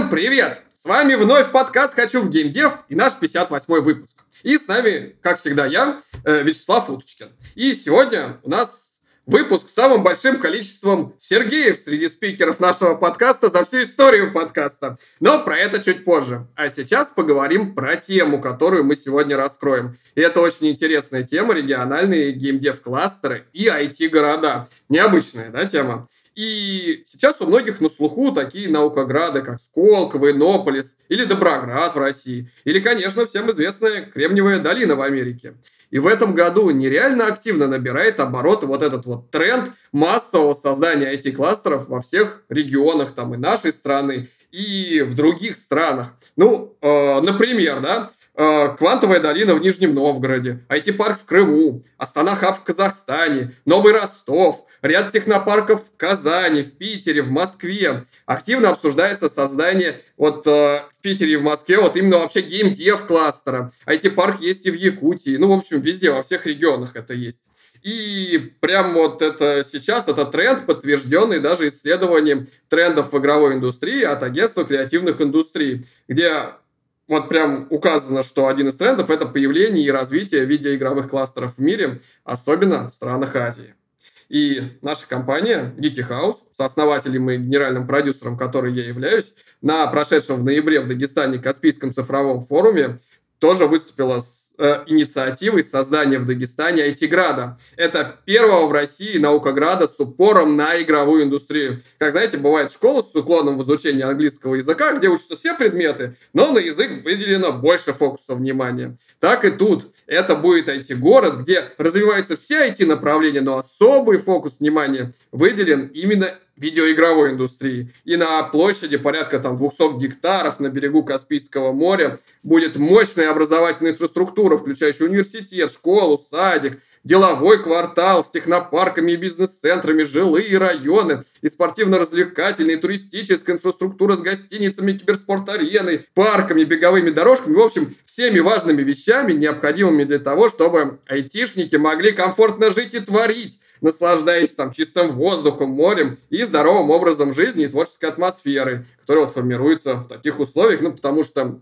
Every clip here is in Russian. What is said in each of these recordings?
Всем привет! С вами вновь подкаст «Хочу в геймдев» и наш 58-й выпуск. И с нами, как всегда, я, э, Вячеслав Уточкин. И сегодня у нас выпуск с самым большим количеством Сергеев среди спикеров нашего подкаста за всю историю подкаста. Но про это чуть позже. А сейчас поговорим про тему, которую мы сегодня раскроем. И это очень интересная тема, региональные геймдев-кластеры и IT-города. Необычная, да, тема? И сейчас у многих на слуху такие наукограды, как Сколково, Иннополис или Доброград в России, или, конечно, всем известная Кремниевая долина в Америке. И в этом году нереально активно набирает обороты вот этот вот тренд массового создания IT-кластеров во всех регионах там и нашей страны, и в других странах. Ну, э, например, да, э, Квантовая долина в Нижнем Новгороде, IT-парк в Крыму, Астана-хаб в Казахстане, Новый Ростов, ряд технопарков в Казани, в Питере, в Москве. Активно обсуждается создание вот э, в Питере и в Москве вот именно вообще геймдев кластера. IT-парк есть и в Якутии. Ну, в общем, везде, во всех регионах это есть. И прям вот это сейчас, это тренд, подтвержденный даже исследованием трендов в игровой индустрии от агентства креативных индустрий, где вот прям указано, что один из трендов – это появление и развитие видеоигровых кластеров в мире, особенно в странах Азии. И наша компания Geeky House, сооснователем и генеральным продюсером которой я являюсь, на прошедшем в ноябре в Дагестане Каспийском цифровом форуме тоже выступила с э, инициативой создания в Дагестане IT-града. Это первого в России наукограда с упором на игровую индустрию. Как знаете, бывает школа с уклоном в изучении английского языка, где учатся все предметы, но на язык выделено больше фокуса внимания. Так и тут. Это будет IT-город, где развиваются все IT-направления, но особый фокус внимания выделен именно видеоигровой индустрии. И на площади порядка там 200 гектаров на берегу Каспийского моря будет мощная образовательная инфраструктура, включающая университет, школу, садик, деловой квартал с технопарками и бизнес-центрами, жилые районы и спортивно-развлекательной, туристическая инфраструктура с гостиницами, киберспорт-ареной, парками, беговыми дорожками, в общем, всеми важными вещами, необходимыми для того, чтобы айтишники могли комфортно жить и творить, наслаждаясь там чистым воздухом, морем и здоровым образом жизни и творческой атмосферой, которая вот формируется в таких условиях, ну, потому что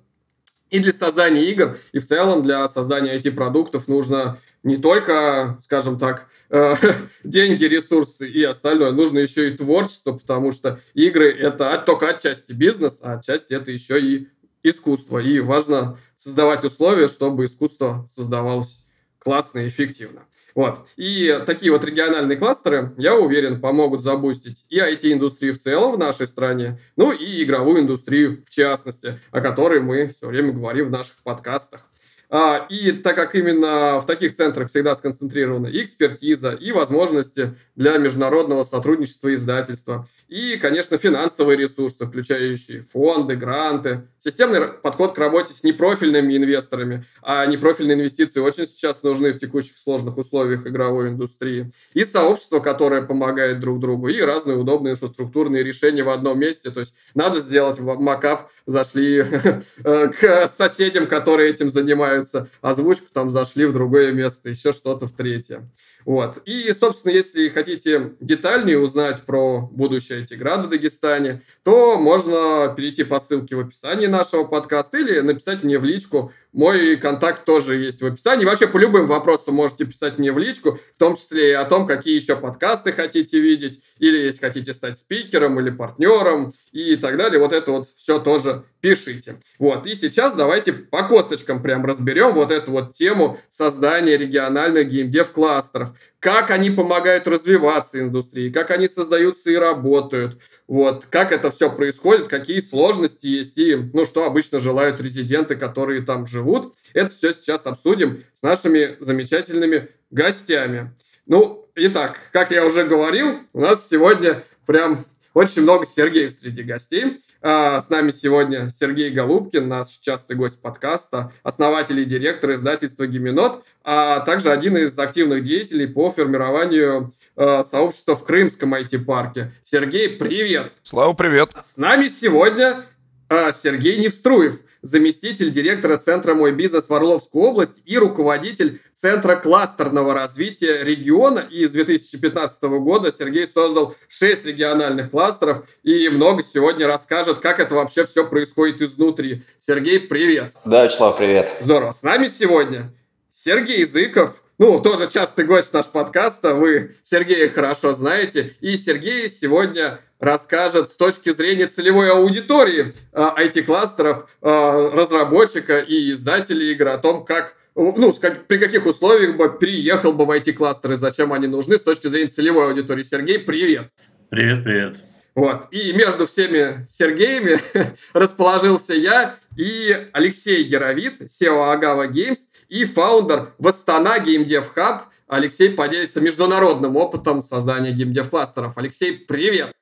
и для создания игр, и в целом для создания IT-продуктов нужно не только, скажем так, э, деньги, ресурсы и остальное, нужно еще и творчество, потому что игры — это только отчасти бизнес, а отчасти это еще и искусство. И важно создавать условия, чтобы искусство создавалось классно и эффективно. Вот. И такие вот региональные кластеры, я уверен, помогут забустить и IT-индустрию в целом в нашей стране, ну и игровую индустрию в частности, о которой мы все время говорим в наших подкастах. А, и так как именно в таких центрах всегда сконцентрирована и экспертиза, и возможности для международного сотрудничества издательства, и, конечно, финансовые ресурсы, включающие фонды, гранты, системный подход к работе с непрофильными инвесторами, а непрофильные инвестиции очень сейчас нужны в текущих сложных условиях игровой индустрии, и сообщество, которое помогает друг другу, и разные удобные инфраструктурные решения в одном месте, то есть надо сделать макап, зашли к соседям, которые этим занимаются, нравится озвучка, там зашли в другое место, еще что-то в третье. Вот. И, собственно, если хотите детальнее узнать про будущее Тиграда в Дагестане, то можно перейти по ссылке в описании нашего подкаста или написать мне в личку мой контакт тоже есть в описании. Вообще по любым вопросам можете писать мне в личку, в том числе и о том, какие еще подкасты хотите видеть, или если хотите стать спикером или партнером и так далее. Вот это вот все тоже пишите. Вот. И сейчас давайте по косточкам прям разберем вот эту вот тему создания региональных геймдев-кластеров. Как они помогают развиваться индустрии, как они создаются и работают. Вот. Как это все происходит, какие сложности есть и, ну, что обычно желают резиденты, которые там живут. Это все сейчас обсудим с нашими замечательными гостями. Ну, итак, как я уже говорил, у нас сегодня прям очень много Сергеев среди гостей. А, с нами сегодня Сергей Голубкин, наш частый гость подкаста, основатель и директор издательства «Гименот», а также один из активных деятелей по формированию а, сообщества в Крымском IT-парке. Сергей, привет! Слава, привет! С нами сегодня а Сергей Невструев, заместитель директора Центра «Мой бизнес» в Орловскую область и руководитель Центра кластерного развития региона. И с 2015 года Сергей создал 6 региональных кластеров и много сегодня расскажет, как это вообще все происходит изнутри. Сергей, привет! Да, Вячеслав, привет! Здорово! С нами сегодня Сергей Зыков, ну, тоже частый гость наш подкаста, вы Сергея хорошо знаете. И Сергей сегодня расскажет с точки зрения целевой аудитории IT-кластеров, э, э, разработчика и издателей игр о том, как ну, при каких условиях бы переехал бы в IT-кластеры, зачем они нужны с точки зрения целевой аудитории. Сергей, привет! Привет, привет! Вот. И между всеми Сергеями расположился я и Алексей Яровит, SEO Агава Games и фаундер Востана GameDev Hub. Алексей поделится международным опытом создания геймдев-кластеров. Алексей, привет!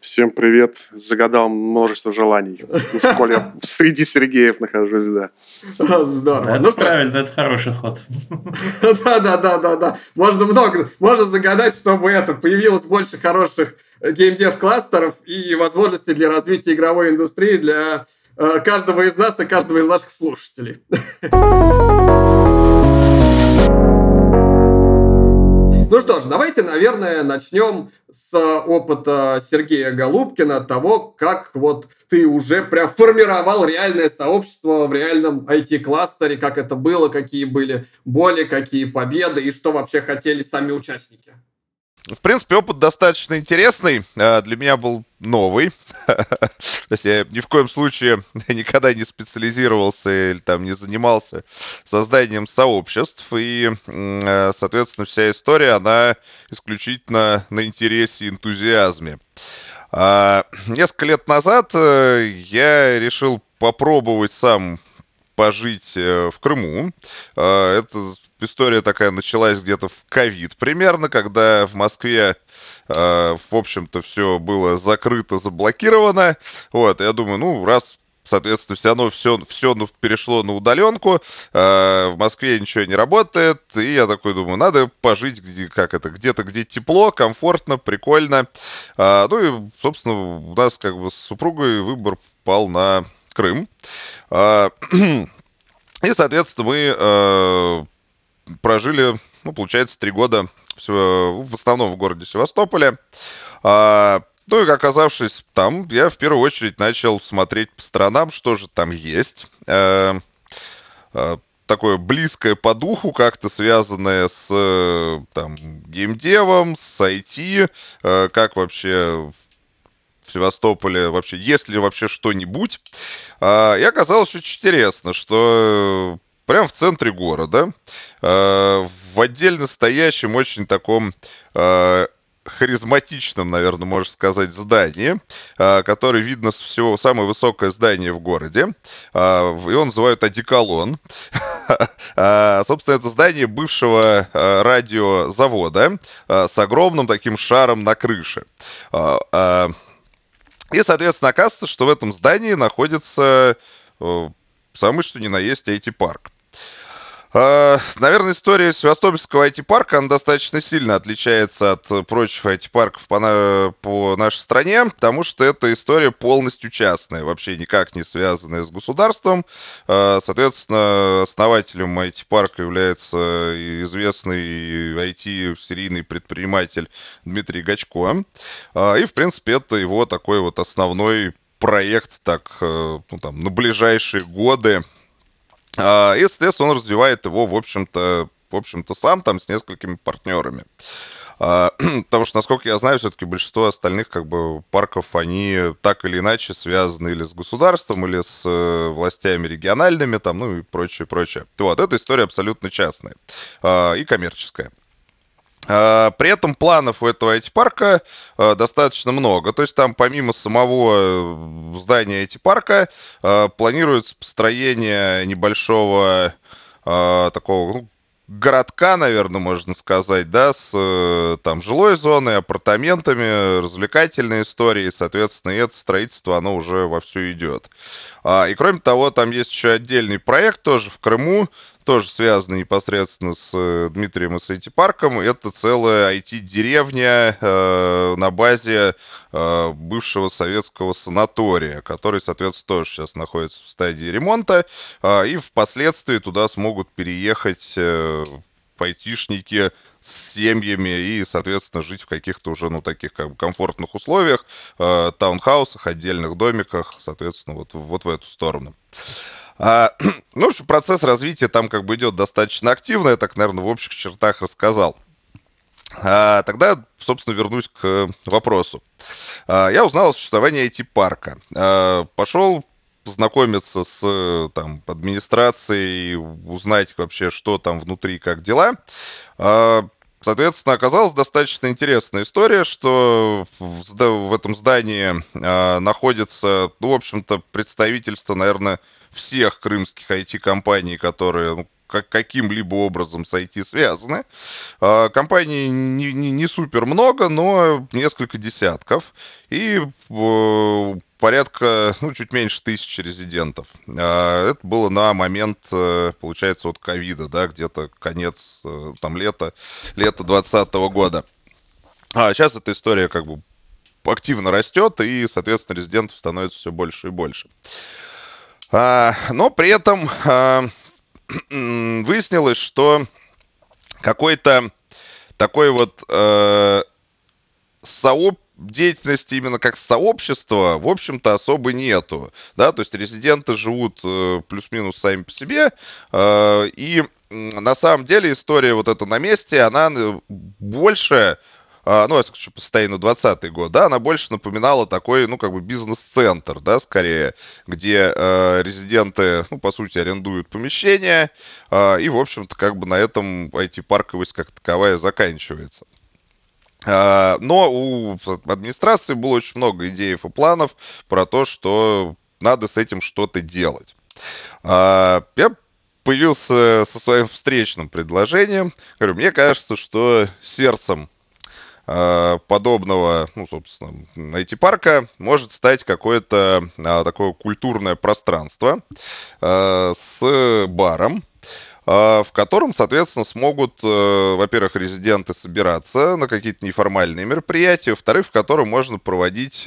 Всем привет. Загадал множество желаний. В школе среди Сергеев нахожусь, да. Здорово. Это ну, правильно, это хороший ход. Да, да, да, да, да. Можно много, можно загадать, чтобы это появилось больше хороших геймдев-кластеров и возможностей для развития игровой индустрии для э, каждого из нас и каждого из наших слушателей. Ну что ж, давайте, наверное, начнем с опыта Сергея Голубкина, того, как вот ты уже прям формировал реальное сообщество в реальном IT-кластере, как это было, какие были боли, какие победы и что вообще хотели сами участники. В принципе, опыт достаточно интересный. А, для меня был новый. То есть я ни в коем случае никогда не специализировался или там не занимался созданием сообществ. И, а, соответственно, вся история, она исключительно на интересе и энтузиазме. А, несколько лет назад э, я решил попробовать сам пожить э, в Крыму. Это история такая началась где-то в ковид примерно, когда в Москве э, в общем-то, все было закрыто, заблокировано. Вот, я думаю, ну, раз соответственно, все равно все, все ну, перешло на удаленку, э, в Москве ничего не работает, и я такой думаю, надо пожить где, как это, где-то, где тепло, комфортно, прикольно. Э, ну и, собственно, у нас как бы с супругой выбор пал на Крым. Э, и, соответственно, мы э, прожили, ну, получается, три года в основном в городе Севастополе. А, ну и оказавшись там, я в первую очередь начал смотреть по сторонам, что же там есть. А, а, такое близкое по духу, как-то связанное с там, геймдевом, с IT, как вообще в Севастополе вообще, есть ли вообще что-нибудь. А, и оказалось очень интересно, что прямо в центре города, э, в отдельно стоящем очень таком э, харизматичном, наверное, можно сказать, здании, э, которое видно с всего самое высокое здание в городе. Его называют Одеколон. Собственно, это здание бывшего радиозавода с огромным таким шаром на крыше. И, соответственно, оказывается, что в этом здании находится самый что ни на есть IT-парк. А, наверное, история Севастопольского IT-парка, она достаточно сильно отличается от прочих IT-парков по, на, по нашей стране, потому что эта история полностью частная, вообще никак не связанная с государством. А, соответственно, основателем IT-парка является известный IT-серийный предприниматель Дмитрий Гачко. А, и, в принципе, это его такой вот основной проект так, э, ну, там, на ближайшие годы, а, и, соответственно, он развивает его, в общем-то, в общем-то, сам там с несколькими партнерами. А, потому что, насколько я знаю, все-таки большинство остальных как бы парков, они так или иначе связаны или с государством, или с э, властями региональными, там, ну и прочее, прочее. Вот, эта история абсолютно частная а, и коммерческая. А, при этом планов у этого IT-парка а, достаточно много. То есть там помимо самого э, здания IT-парка а, планируется построение небольшого такого ну, городка, наверное, можно сказать, да, с э, там жилой зоной, апартаментами, развлекательной историей, соответственно, и это строительство, оно уже вовсю идет. И кроме того, там есть еще отдельный проект тоже в Крыму, тоже связаны непосредственно с э, Дмитрием и с IT-парком. Это целая IT-деревня э, на базе э, бывшего советского санатория, который, соответственно, тоже сейчас находится в стадии ремонта. Э, и впоследствии туда смогут переехать э, айтишники с семьями и, соответственно, жить в каких-то уже, ну, таких как бы комфортных условиях, э, таунхаусах, отдельных домиках, соответственно, вот, вот в эту сторону. А, ну, в общем, процесс развития там как бы идет достаточно активно, я так, наверное, в общих чертах рассказал. А, тогда, собственно, вернусь к вопросу. А, я узнал о существовании IT-парка. А, пошел познакомиться с там, администрацией, узнать вообще, что там внутри, как дела. А, соответственно, оказалась достаточно интересная история, что в, этом здании а, находится, ну, в общем-то, представительство, наверное, всех крымских IT-компаний, которые ну, как, каким-либо образом с IT связаны. А, компаний не, не, не супер много, но несколько десятков. И порядка, ну, чуть меньше тысячи резидентов. А, это было на момент, э, получается, вот ковида, да, где-то конец, э, там, лета, лета 2020 года. А сейчас эта история как бы активно растет, и, соответственно, резидентов становится все больше и больше. А, но при этом а, выяснилось, что какой-то такой вот э, сооб деятельности именно как сообщества, в общем-то, особо нету. Да? То есть резиденты живут э, плюс-минус сами по себе. Э, и на самом деле история вот эта на месте, она больше ну, я скажу, по состоянию на 20 год, да, она больше напоминала такой, ну, как бы бизнес-центр, да, скорее, где э, резиденты, ну, по сути, арендуют помещения, э, и, в общем-то, как бы на этом IT-парковость как таковая заканчивается. Э, но у администрации было очень много идей и планов про то, что надо с этим что-то делать. Э, я появился со своим встречным предложением. Говорю, мне кажется, что сердцем подобного, ну, собственно, IT-парка может стать какое-то а, такое культурное пространство а, с баром, в котором, соответственно, смогут, во-первых, резиденты собираться на какие-то неформальные мероприятия, во-вторых, в котором можно проводить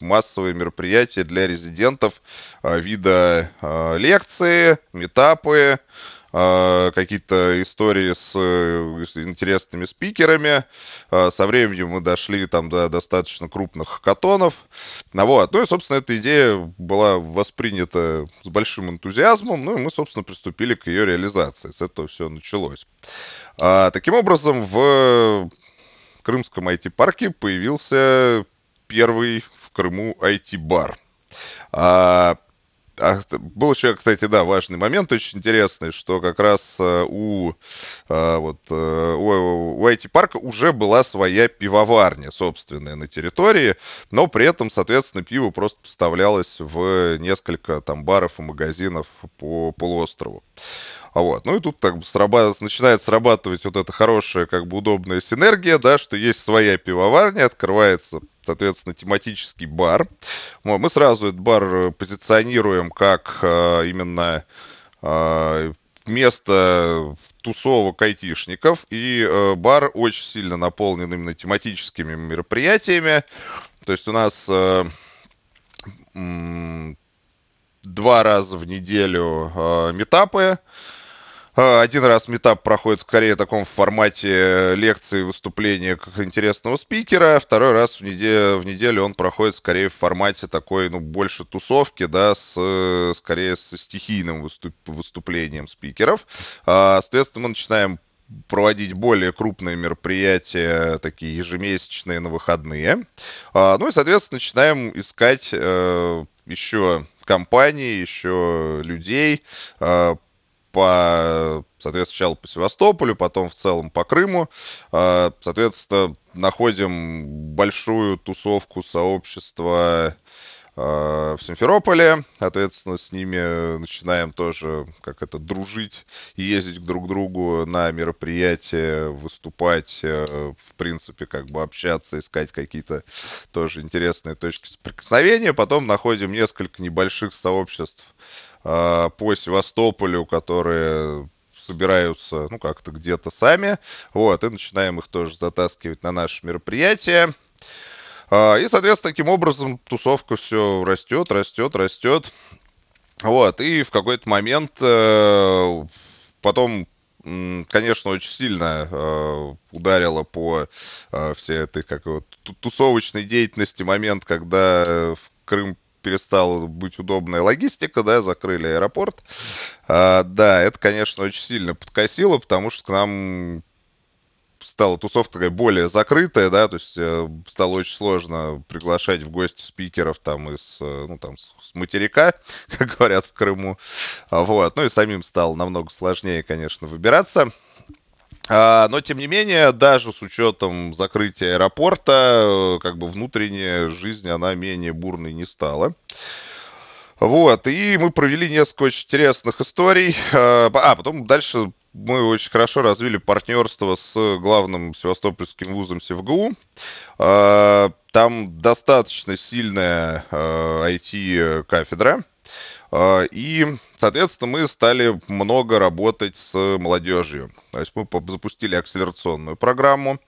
массовые мероприятия для резидентов вида лекции, метапы, какие-то истории с, с интересными спикерами. А, со временем мы дошли там до достаточно крупных катонов. Ну, вот. ну и, собственно, эта идея была воспринята с большим энтузиазмом, ну и мы, собственно, приступили к ее реализации. С этого все началось. А, таким образом, в Крымском IT-парке появился первый в Крыму IT-бар. А, а, был еще, кстати, да, важный момент очень интересный, что как раз э, у, а, вот, э, у, у IT-парка уже была своя пивоварня собственная на территории, но при этом, соответственно, пиво просто поставлялось в несколько там баров и магазинов по полуострову. А вот. Ну и тут так срабат... начинает срабатывать вот эта хорошая, как бы удобная синергия, да, что есть своя пивоварня, открывается соответственно, тематический бар. Мы сразу этот бар э, позиционируем как э, именно э, место тусовок айтишников, и бар очень сильно наполнен именно тематическими мероприятиями. То есть у нас два раза в неделю метапы, один раз метап проходит скорее в таком формате лекции, выступления как интересного спикера. Второй раз в неделю, в неделю он проходит скорее в формате такой, ну, больше тусовки, да, с, скорее со стихийным выступ, выступлением спикеров. А, соответственно, мы начинаем проводить более крупные мероприятия, такие ежемесячные на выходные. А, ну и, соответственно, начинаем искать э, еще компании, еще людей, э, по, соответственно, сначала по Севастополю, потом в целом по Крыму. А, соответственно, находим большую тусовку сообщества в Симферополе. Соответственно, с ними начинаем тоже как это дружить ездить друг к другу на мероприятия, выступать, в принципе, как бы общаться, искать какие-то тоже интересные точки соприкосновения. Потом находим несколько небольших сообществ по Севастополю, которые собираются, ну, как-то где-то сами, вот, и начинаем их тоже затаскивать на наши мероприятия. А, и, соответственно, таким образом тусовка все растет, растет, растет. Вот, и в какой-то момент э, потом конечно, очень сильно э, ударило по э, всей этой как вот, тусовочной деятельности момент, когда в Крым перестала быть удобная логистика, да, закрыли аэропорт. А, да, это, конечно, очень сильно подкосило, потому что к нам стала тусовка такая более закрытая, да, то есть э, стало очень сложно приглашать в гости спикеров там из, э, ну, там, с, материка, как говорят в Крыму, вот, ну и самим стало намного сложнее, конечно, выбираться. А, но, тем не менее, даже с учетом закрытия аэропорта, э, как бы внутренняя жизнь, она менее бурной не стала. Вот, и мы провели несколько очень интересных историй. А, а потом дальше мы очень хорошо развили партнерство с главным севастопольским вузом СевГУ. А, там достаточно сильная IT-кафедра. А, и, соответственно, мы стали много работать с молодежью. То есть мы запустили акселерационную программу.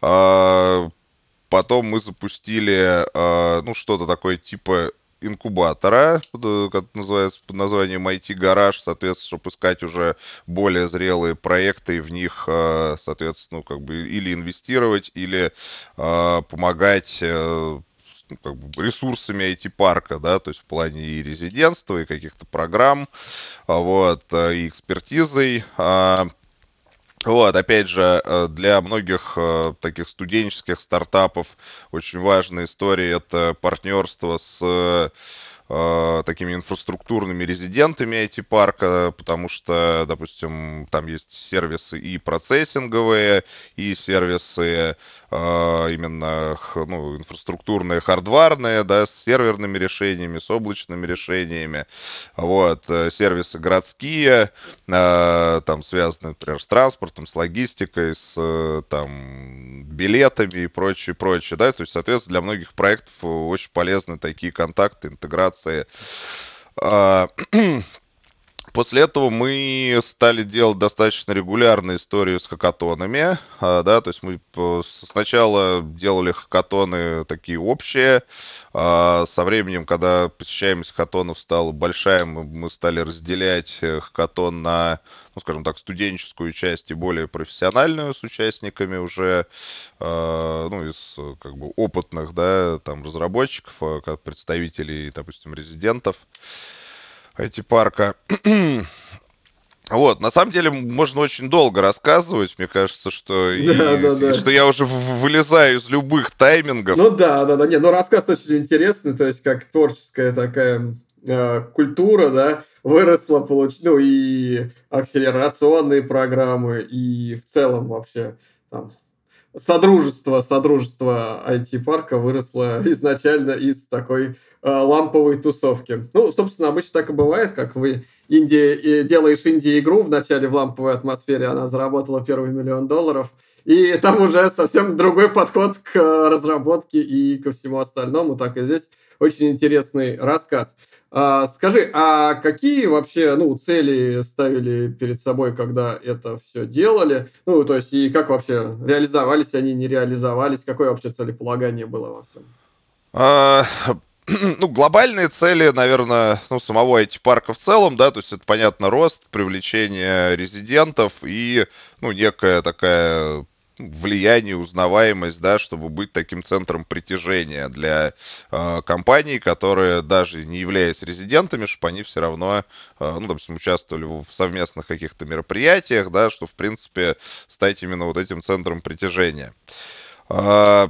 Потом мы запустили, ну, что-то такое типа инкубатора, как называется под названием IT Гараж, соответственно, чтобы искать уже более зрелые проекты и в них, э, соответственно, ну, как бы или инвестировать, или э, помогать э, ну, как бы ресурсами IT-парка, да, то есть в плане и резидентства, и каких-то программ, вот, и экспертизой. Вот, опять же, э, для многих э, таких студенческих стартапов очень важная история это партнерство с э, такими инфраструктурными резидентами IT-парка, потому что, допустим, там есть сервисы и процессинговые, и сервисы а, именно ну, инфраструктурные, хардварные, да, с серверными решениями, с облачными решениями, вот, э, сервисы городские, а, там связаны, например, с транспортом, с логистикой, с э, там билетами и прочее, прочее, да, то есть, соответственно, для многих проектов очень полезны такие контакты, интеграции. А, После этого мы стали делать достаточно регулярную историю с хакатонами, а, да, то есть мы сначала делали хакатоны такие общие, а со временем, когда посещаемость хакатонов стала большая, мы стали разделять э, хакатон на, ну, скажем так, студенческую часть и более профессиональную с участниками уже, а, ну, из как бы опытных, да, там, разработчиков, как представителей, допустим, резидентов. IT-парка. Вот, на самом деле можно очень долго рассказывать, мне кажется, что, и, да, да, да. что я уже вылезаю из любых таймингов. Ну да, да, да, нет, но рассказ очень интересный, то есть как творческая такая э, культура, да, выросла, получ... ну и акселерационные программы, и в целом вообще там содружество, содружество IT-парка выросло изначально из такой э, ламповой тусовки. Ну, собственно, обычно так и бывает, как вы инди, делаешь инди-игру в начале в ламповой атмосфере, она заработала первый миллион долларов, и там уже совсем другой подход к разработке и ко всему остальному. Так и здесь очень интересный рассказ. А, скажи, а какие вообще ну, цели ставили перед собой, когда это все делали? Ну, то есть, и как вообще реализовались они, не реализовались? Какое вообще целеполагание было во всем? А, ну, глобальные цели, наверное, ну, самого IT-парка в целом, да, то есть это, понятно, рост, привлечение резидентов и, ну, некая такая влияние, узнаваемость, да, чтобы быть таким центром притяжения для э, компаний, которые даже не являясь резидентами, чтобы они все равно, э, ну, допустим, участвовали в совместных каких-то мероприятиях, да, что, в принципе, стать именно вот этим центром притяжения. Э,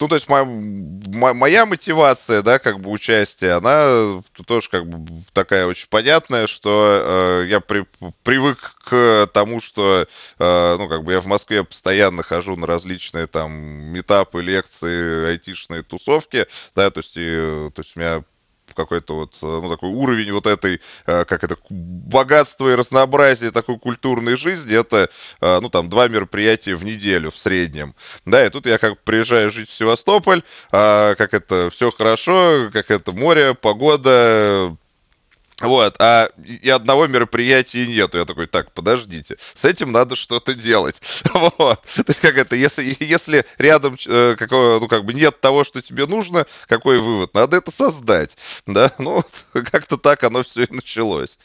ну, то есть моя, моя мотивация, да, как бы участия, она тоже как бы такая очень понятная, что э, я при, привык к тому, что, э, ну, как бы я в Москве постоянно хожу на различные там метапы, лекции, айтишные тусовки, да, то есть, и, то есть у меня какой-то вот, э, ну, такой уровень вот этой, э, как это, богатства и разнообразия такой культурной жизни, это, э, ну, там, два мероприятия в неделю в среднем. Да, и тут я как приезжаю жить в Севастополь, а, как это, все хорошо, как это, море, погода, вот, а и одного мероприятия нету. Я такой, так, подождите, с этим надо что-то делать. Вот. То есть, как это, если, если рядом э, ну, как бы нет того, что тебе нужно, какой вывод? Надо это создать. Да, ну, как-то так оно все и началось.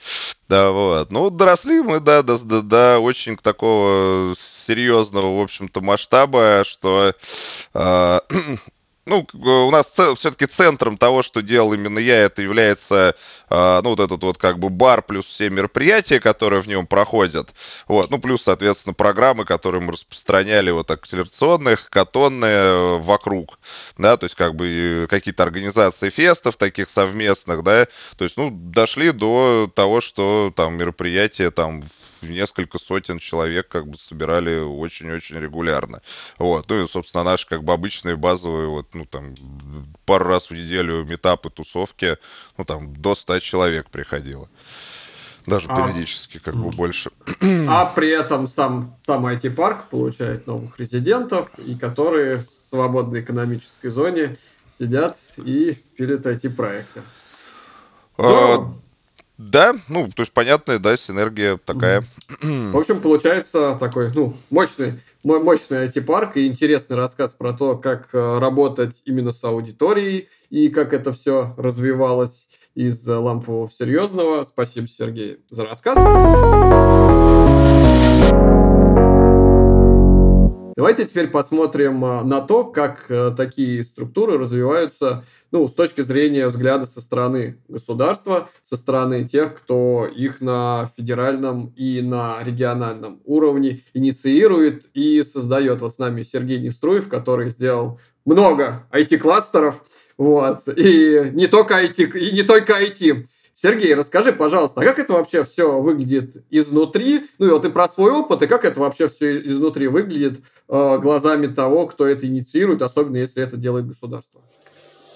Да, вот. Ну, доросли мы, да, до, до, до очень такого серьезного, в общем-то, масштаба, что э, ну, у нас все-таки центром того, что делал именно я, это является, а, ну, вот этот вот как бы бар плюс все мероприятия, которые в нем проходят. Вот, ну, плюс, соответственно, программы, которые мы распространяли, вот акселерационные, хакатонные э, вокруг, да, то есть как бы какие-то организации фестов таких совместных, да, то есть, ну, дошли до того, что там мероприятия там несколько сотен человек как бы собирали очень-очень регулярно. Вот. Ну и, собственно, наши как бы обычные базовые, вот, ну там, пару раз в неделю метапы, тусовки, ну там, до 100 человек приходило. Даже а, периодически как бы больше. А при этом сам, сам IT-парк получает новых резидентов, и которые в свободной экономической зоне сидят и пилят IT-проекты. А, да, ну, то есть понятная, да, синергия такая. В общем, получается такой, ну, мощный, мощный IT-парк и интересный рассказ про то, как э, работать именно с аудиторией и как это все развивалось из лампового в серьезного. Спасибо, Сергей, за рассказ. Давайте теперь посмотрим а, на то, как э, такие структуры развиваются ну, с точки зрения взгляда со стороны государства, со стороны тех, кто их на федеральном и на региональном уровне инициирует и создает. Вот с нами Сергей Невструев, который сделал много IT-кластеров, вот, и не только IT, и не только IT. Сергей, расскажи, пожалуйста, а как это вообще все выглядит изнутри? Ну и вот и про свой опыт, и как это вообще все изнутри выглядит э, глазами того, кто это инициирует, особенно если это делает государство?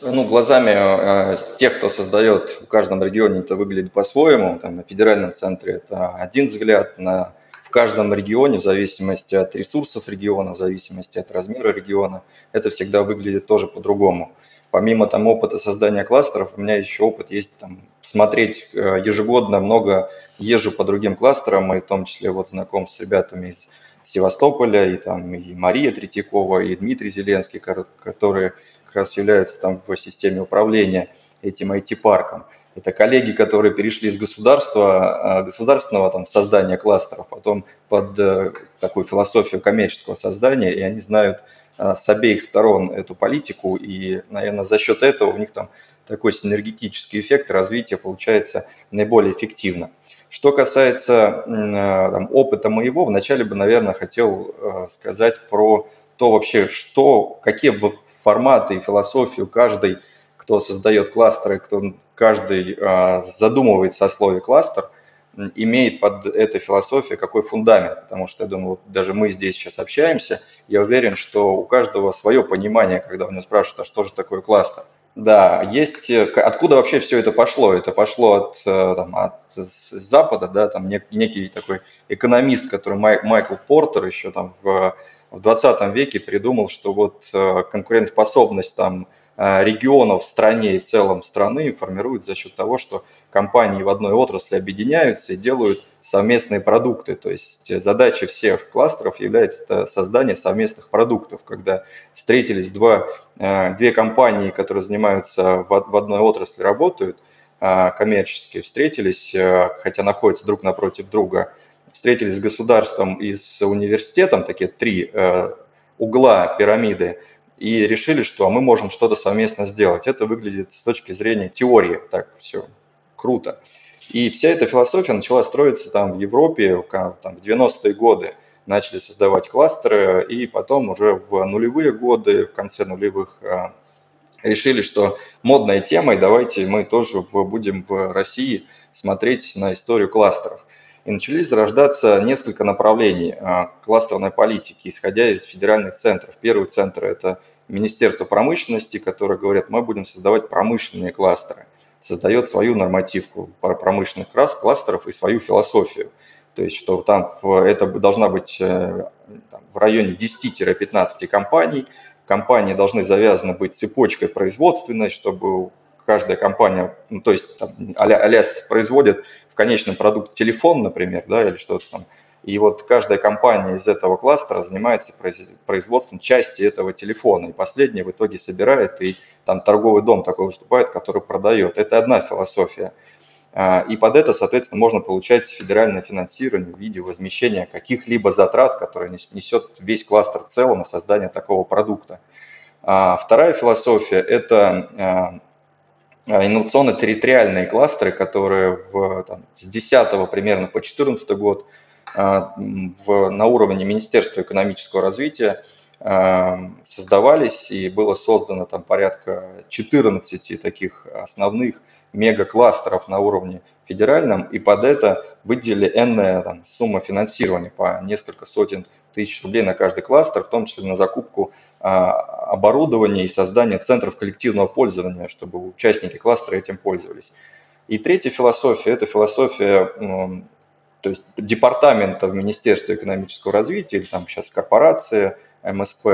Ну, глазами э, тех, кто создает в каждом регионе, это выглядит по-своему. Там, на федеральном центре это один взгляд, на, в каждом регионе, в зависимости от ресурсов региона, в зависимости от размера региона, это всегда выглядит тоже по-другому помимо там опыта создания кластеров, у меня еще опыт есть там смотреть э, ежегодно много езжу по другим кластерам, и в том числе вот знаком с ребятами из Севастополя, и там и Мария Третьякова, и Дмитрий Зеленский, которые как раз являются там в системе управления этим IT-парком. Это коллеги, которые перешли из государства, э, государственного там, создания кластеров, потом под э, такую философию коммерческого создания, и они знают с обеих сторон эту политику, и, наверное, за счет этого у них там такой синергетический эффект развития получается наиболее эффективно. Что касается э, там, опыта моего, вначале бы, наверное, хотел э, сказать про то вообще, что, какие форматы и философию каждый, кто создает кластеры, кто каждый задумывается о слове кластер – имеет под этой философией какой фундамент, потому что, я думаю, вот даже мы здесь сейчас общаемся, я уверен, что у каждого свое понимание, когда у него спрашивают, а что же такое кластер. Да, есть, э, откуда вообще все это пошло? Это пошло от, э, там, от Запада, да, там некий такой экономист, который Май, Майкл Портер еще там в, в 20 веке придумал, что вот э, конкурентоспособность там регионов в стране и в целом страны формируют за счет того, что компании в одной отрасли объединяются и делают совместные продукты. То есть задача всех кластеров является создание совместных продуктов, когда встретились два, э, две компании, которые занимаются в одной отрасли, работают, э, коммерческие встретились, хотя находятся друг напротив друга, встретились с государством и с университетом, такие три угла пирамиды, и решили, что а мы можем что-то совместно сделать. Это выглядит с точки зрения теории так все круто. И вся эта философия начала строиться там в Европе там, в 90-е годы. начали создавать кластеры, и потом уже в нулевые годы, в конце нулевых, решили, что модная тема, и давайте мы тоже будем в России смотреть на историю кластеров. И начались зарождаться несколько направлений кластерной политики, исходя из федеральных центров. Первый центр – это Министерство промышленности, которое говорят, мы будем создавать промышленные кластеры. Создает свою нормативку промышленных кластеров и свою философию. То есть, что там это должна быть э, в районе 10-15 компаний. Компании должны завязаны быть цепочкой производственной, чтобы каждая компания, ну, то есть там, а производит конечном продукте телефон, например, да, или что-то там, и вот каждая компания из этого кластера занимается производством части этого телефона. И последняя в итоге собирает, и там торговый дом такой выступает, который продает. Это одна философия. А, и под это, соответственно, можно получать федеральное финансирование в виде возмещения каких-либо затрат, которые несет весь кластер целом на создание такого продукта. А, вторая философия – это а, инновационно-территориальные кластеры, которые в, там, с 10 примерно по 14 год – а, в, на уровне Министерства экономического развития а, создавались, и было создано там порядка 14 таких основных мегакластеров на уровне федеральном, и под это выделили энная там, сумма финансирования по несколько сотен тысяч рублей на каждый кластер, в том числе на закупку а, оборудования и создание центров коллективного пользования, чтобы участники кластера этим пользовались. И третья философия – это философия то есть департамента в Министерстве экономического развития или там сейчас корпорация, МСП,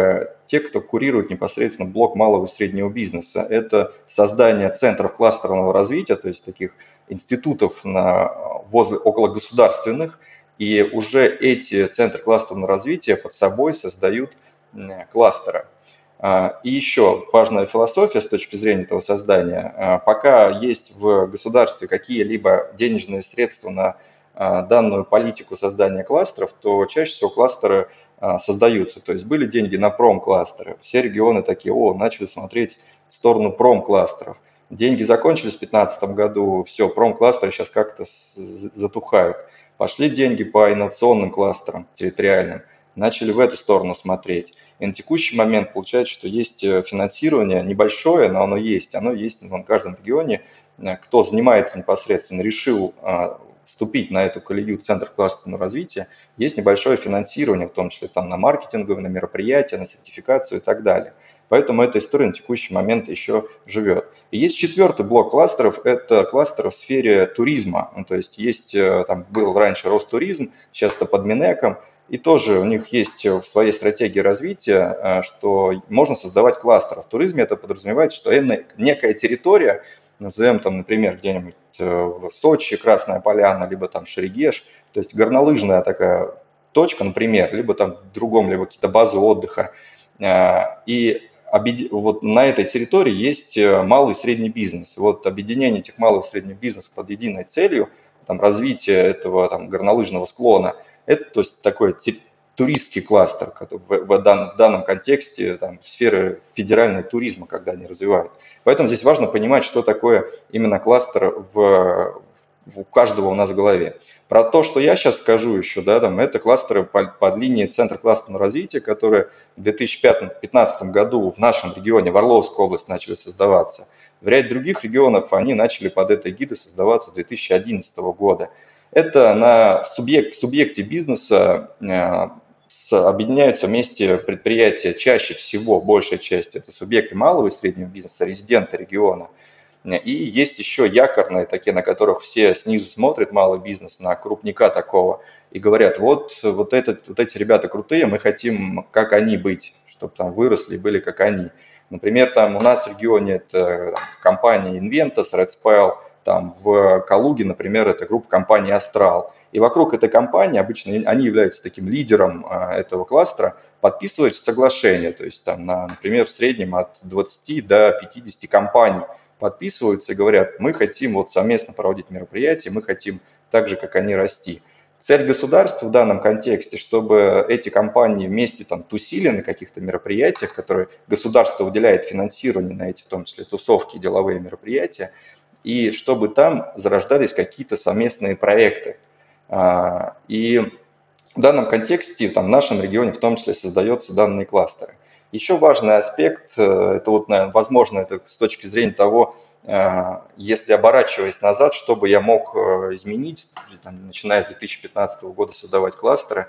те, кто курирует непосредственно блок малого и среднего бизнеса. Это создание центров кластерного развития, то есть таких институтов на, возле, около государственных, и уже эти центры кластерного развития под собой создают кластеры. А, и еще важная философия с точки зрения этого создания. А, пока есть в государстве какие-либо денежные средства на данную политику создания кластеров, то чаще всего кластеры а, создаются. То есть были деньги на пром-кластеры. Все регионы такие, о, начали смотреть в сторону пром-кластеров. Деньги закончились в 2015 году, все, пром-кластеры сейчас как-то затухают. Пошли деньги по инновационным кластерам территориальным, начали в эту сторону смотреть. И на текущий момент получается, что есть э, финансирование небольшое, но оно есть. Оно есть в каждом регионе. Кто занимается непосредственно, решил а, вступить на эту колею Центр кластерного развития, есть небольшое финансирование, в том числе там на маркетинговые, на мероприятия, на сертификацию и так далее. Поэтому эта история на текущий момент еще живет. И есть четвертый блок кластеров, это кластеры в сфере туризма. Ну, то есть есть, э, там был раньше Ростуризм, сейчас это под Минэком, и тоже у них есть в своей стратегии развития, э, что можно создавать кластеры. В туризме это подразумевает, что некая территория, назовем там, например, где-нибудь Э, в Сочи, Красная Поляна, либо там Шерегеш, то есть горнолыжная такая точка, например, либо там в другом, либо какие-то базы отдыха. Э, и вот на этой территории есть э, малый и средний бизнес. Вот объединение этих малых и средних бизнесов под единой целью, там, развитие этого там, горнолыжного склона, это то есть такой туристский кластер в, в, дан, в данном контексте там, сферы федерального туризма, когда они развивают. Поэтому здесь важно понимать, что такое именно кластер в, у каждого у нас в голове. Про то, что я сейчас скажу еще, да, там, это кластеры под, под линией Центра кластерного развития, которые в 2015 году в нашем регионе, в Орловской области, начали создаваться. В ряде других регионов они начали под этой гидой создаваться с 2011 года. Это на субъект, субъекте бизнеса э, объединяются вместе предприятия чаще всего, большая часть это субъекты малого и среднего бизнеса, резиденты региона. И есть еще якорные, такие, на которых все снизу смотрят малый бизнес, на крупника такого, и говорят, вот, вот, этот, вот эти ребята крутые, мы хотим как они быть, чтобы там выросли, были как они. Например, там у нас в регионе это компания Inventus, Red Spile, там в Калуге, например, это группа компании Astral. И вокруг этой компании, обычно они являются таким лидером а, этого кластера, подписывается соглашение, то есть там, на, например, в среднем от 20 до 50 компаний подписываются и говорят, мы хотим вот совместно проводить мероприятия, мы хотим так же, как они, расти. Цель государства в данном контексте, чтобы эти компании вместе там тусили на каких-то мероприятиях, которые государство выделяет финансирование на эти, в том числе тусовки, деловые мероприятия, и чтобы там зарождались какие-то совместные проекты. А, и в данном контексте, там, в нашем регионе в том числе создаются данные кластеры. Еще важный аспект, э, это вот, наверное, возможно, это с точки зрения того, э, если оборачиваясь назад, что бы я мог э, изменить, там, начиная с 2015 года создавать кластеры,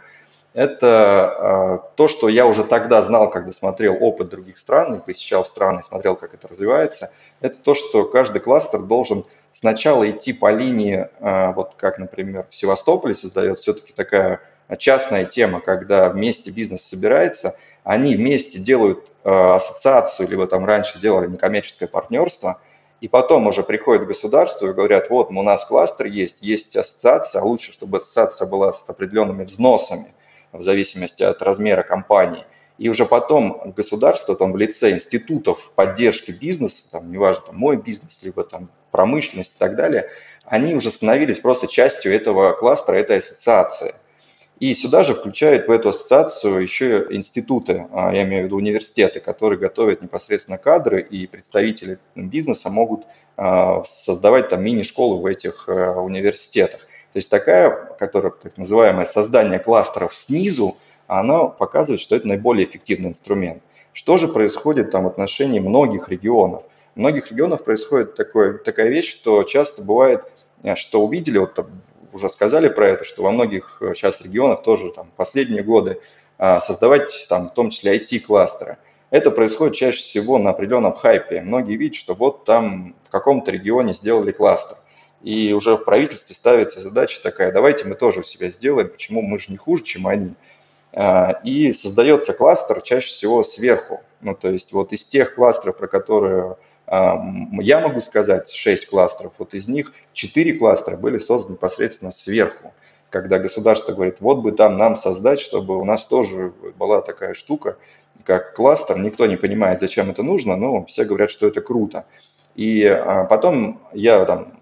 это то, что я уже тогда знал, когда смотрел опыт других стран посещал страны, смотрел, как это развивается, это то, что каждый кластер должен сначала идти по линии, вот как, например, в Севастополе создается все-таки такая частная тема, когда вместе бизнес собирается, они вместе делают э, ассоциацию, либо там раньше делали некоммерческое партнерство, и потом уже приходят к государству и говорят, вот у нас кластер есть, есть ассоциация, а лучше, чтобы ассоциация была с определенными взносами в зависимости от размера компании. И уже потом государство там в лице институтов поддержки бизнеса, там, неважно, там, мой бизнес, либо там промышленность и так далее, они уже становились просто частью этого кластера, этой ассоциации – и сюда же включают в эту ассоциацию еще институты, а, я имею в виду университеты, которые готовят непосредственно кадры, и представители бизнеса могут а, создавать там мини-школы в этих а, университетах. То есть такая, которая так называемое создание кластеров снизу, она показывает, что это наиболее эффективный инструмент. Что же происходит там в отношении многих регионов? В многих регионах происходит такое, такая вещь, что часто бывает, что увидели, вот уже сказали про это, что во многих сейчас э, регионах тоже там последние годы а, создавать там в том числе IT-кластеры. Это происходит чаще всего на определенном хайпе. Многие видят, что вот там в каком-то регионе сделали кластер. И уже в правительстве ставится задача такая, давайте мы тоже у себя сделаем, почему мы же не хуже, чем они. А, и создается кластер чаще всего сверху. Ну, то есть вот из тех кластеров, про которые я могу сказать 6 кластеров, вот из них 4 кластера были созданы непосредственно сверху, когда государство говорит, вот бы там нам создать, чтобы у нас тоже была такая штука, как кластер, никто не понимает, зачем это нужно, но все говорят, что это круто. И а, потом я там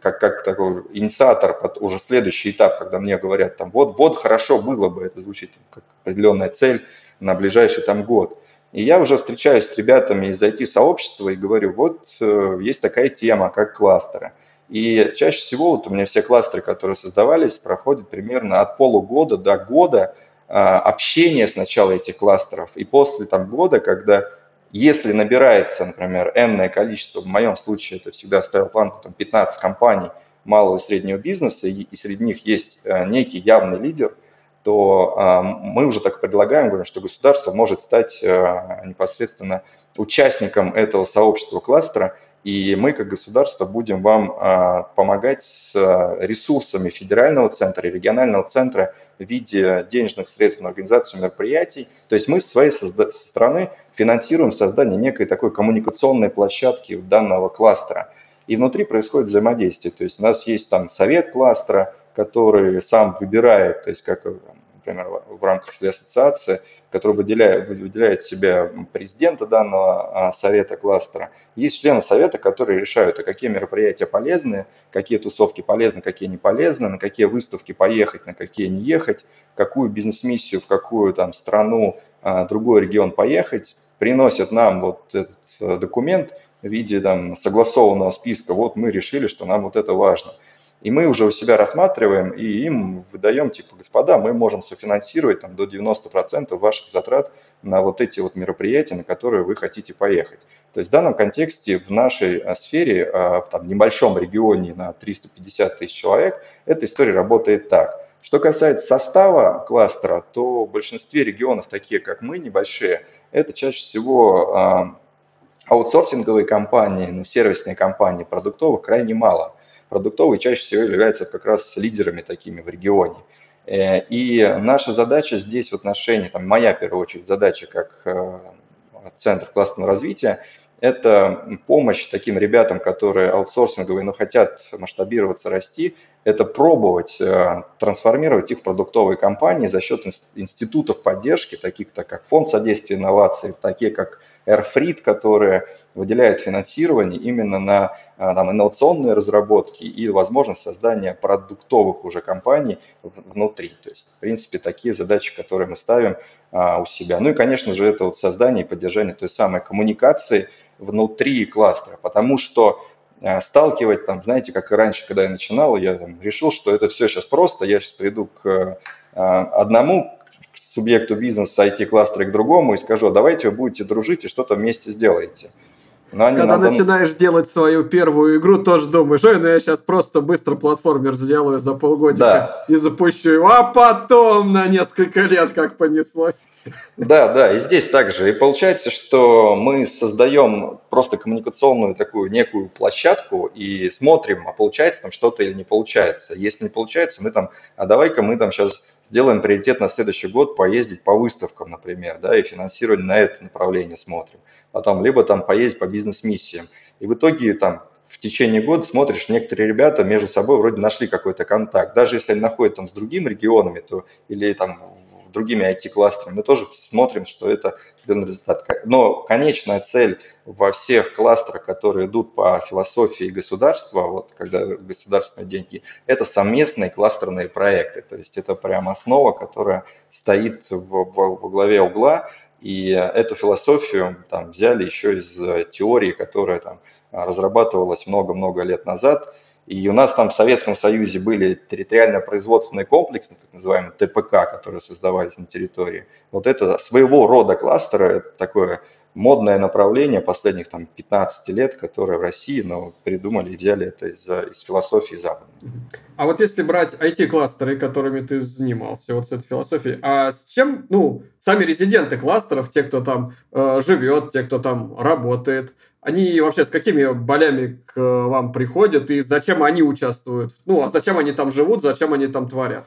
как, как такой инициатор уже следующий этап, когда мне говорят, там, вот, вот хорошо было бы, это звучит как определенная цель на ближайший там год. И я уже встречаюсь с ребятами из IT-сообщества и говорю, вот э, есть такая тема, как кластеры. И чаще всего вот у меня все кластеры, которые создавались, проходят примерно от полугода до года э, общения сначала этих кластеров. И после там года, когда если набирается, например, энное количество, в моем случае это всегда ставил планку там, 15 компаний малого и среднего бизнеса, и, и среди них есть э, некий явный лидер – то а, мы уже так предлагаем, говорим, что государство может стать а, непосредственно участником этого сообщества кластера, и мы как государство будем вам а, помогать с ресурсами федерального центра и регионального центра в виде денежных средств на организацию мероприятий. То есть мы с своей стороны финансируем создание некой такой коммуникационной площадки данного кластера. И внутри происходит взаимодействие. То есть у нас есть там совет кластера, который сам выбирает, то есть как, например, в рамках ассоциации, который выделяет, выделяет себя президента данного а, совета кластера. Есть члены совета, которые решают, а какие мероприятия полезны, какие тусовки полезны, какие не полезны, на какие выставки поехать, на какие не ехать, какую бизнес-миссию в какую там страну, а, другой регион поехать, приносят нам вот этот э, документ в виде там согласованного списка, вот мы решили, что нам вот это важно – и мы уже у себя рассматриваем и им выдаем, типа, господа, мы можем софинансировать там, до 90% ваших затрат на вот эти вот мероприятия, на которые вы хотите поехать. То есть в данном контексте в нашей а, сфере, а, в там, небольшом регионе на 350 тысяч человек, эта история работает так. Что касается состава кластера, то в большинстве регионов, такие как мы, небольшие, это чаще всего а, аутсорсинговые компании, ну, сервисные компании продуктовых крайне мало продуктовые чаще всего являются как раз лидерами такими в регионе. Э, и наша задача здесь в отношении, там, моя, в первую очередь, задача как э, Центр классного развития, это помощь таким ребятам, которые аутсорсинговые, но хотят масштабироваться, расти, это пробовать э, трансформировать их в продуктовые компании за счет институтов поддержки, таких как Фонд содействия инноваций, такие как Airfreed, которые выделяют финансирование именно на а, там, инновационные разработки и возможность создания продуктовых уже компаний внутри. То есть, в принципе, такие задачи, которые мы ставим а, у себя. Ну и, конечно же, это вот создание и поддержание той самой коммуникации внутри кластера, потому что э, сталкивать, там, знаете, как и раньше, когда я начинал, я там, решил, что это все сейчас просто, я сейчас приду к одному субъекту бизнеса IT-кластера к другому и скажу, «А давайте вы будете дружить и что-то вместе сделаете. Но они Когда надо... начинаешь делать свою первую игру, тоже думаешь, ой, ну я сейчас просто быстро платформер сделаю за полгодика да. и запущу его, а потом на несколько лет как понеслось. Да, да, и здесь также. И получается, что мы создаем просто коммуникационную такую некую площадку и смотрим, а получается там что-то или не получается. Если не получается, мы там, а давай-ка мы там сейчас сделаем приоритет на следующий год поездить по выставкам, например, да, и финансирование на это направление смотрим. Потом, либо там поездить по бизнес-миссиям. И в итоге там в течение года смотришь, некоторые ребята между собой вроде нашли какой-то контакт. Даже если они находят там с другими регионами, то или там другими IT-кластерами, мы тоже смотрим, что это определенный результат. Но конечная цель во всех кластерах, которые идут по философии государства, вот когда государственные деньги, это совместные кластерные проекты. То есть это прям основа, которая стоит в, в, во главе угла. И эту философию там, взяли еще из теории, которая там, разрабатывалась много-много лет назад – и у нас там в Советском Союзе были территориально-производственные комплексы, так называемые ТПК, которые создавались на территории. Вот это своего рода кластеры, такое модное направление последних там 15 лет, которое в России, но придумали и взяли это из, из философии Запада. А вот если брать IT-кластеры, которыми ты занимался, вот с этой философией, а с чем, ну, сами резиденты кластеров, те, кто там э, живет, те, кто там работает, они вообще с какими болями к вам приходят и зачем они участвуют? Ну, а зачем они там живут, зачем они там творят?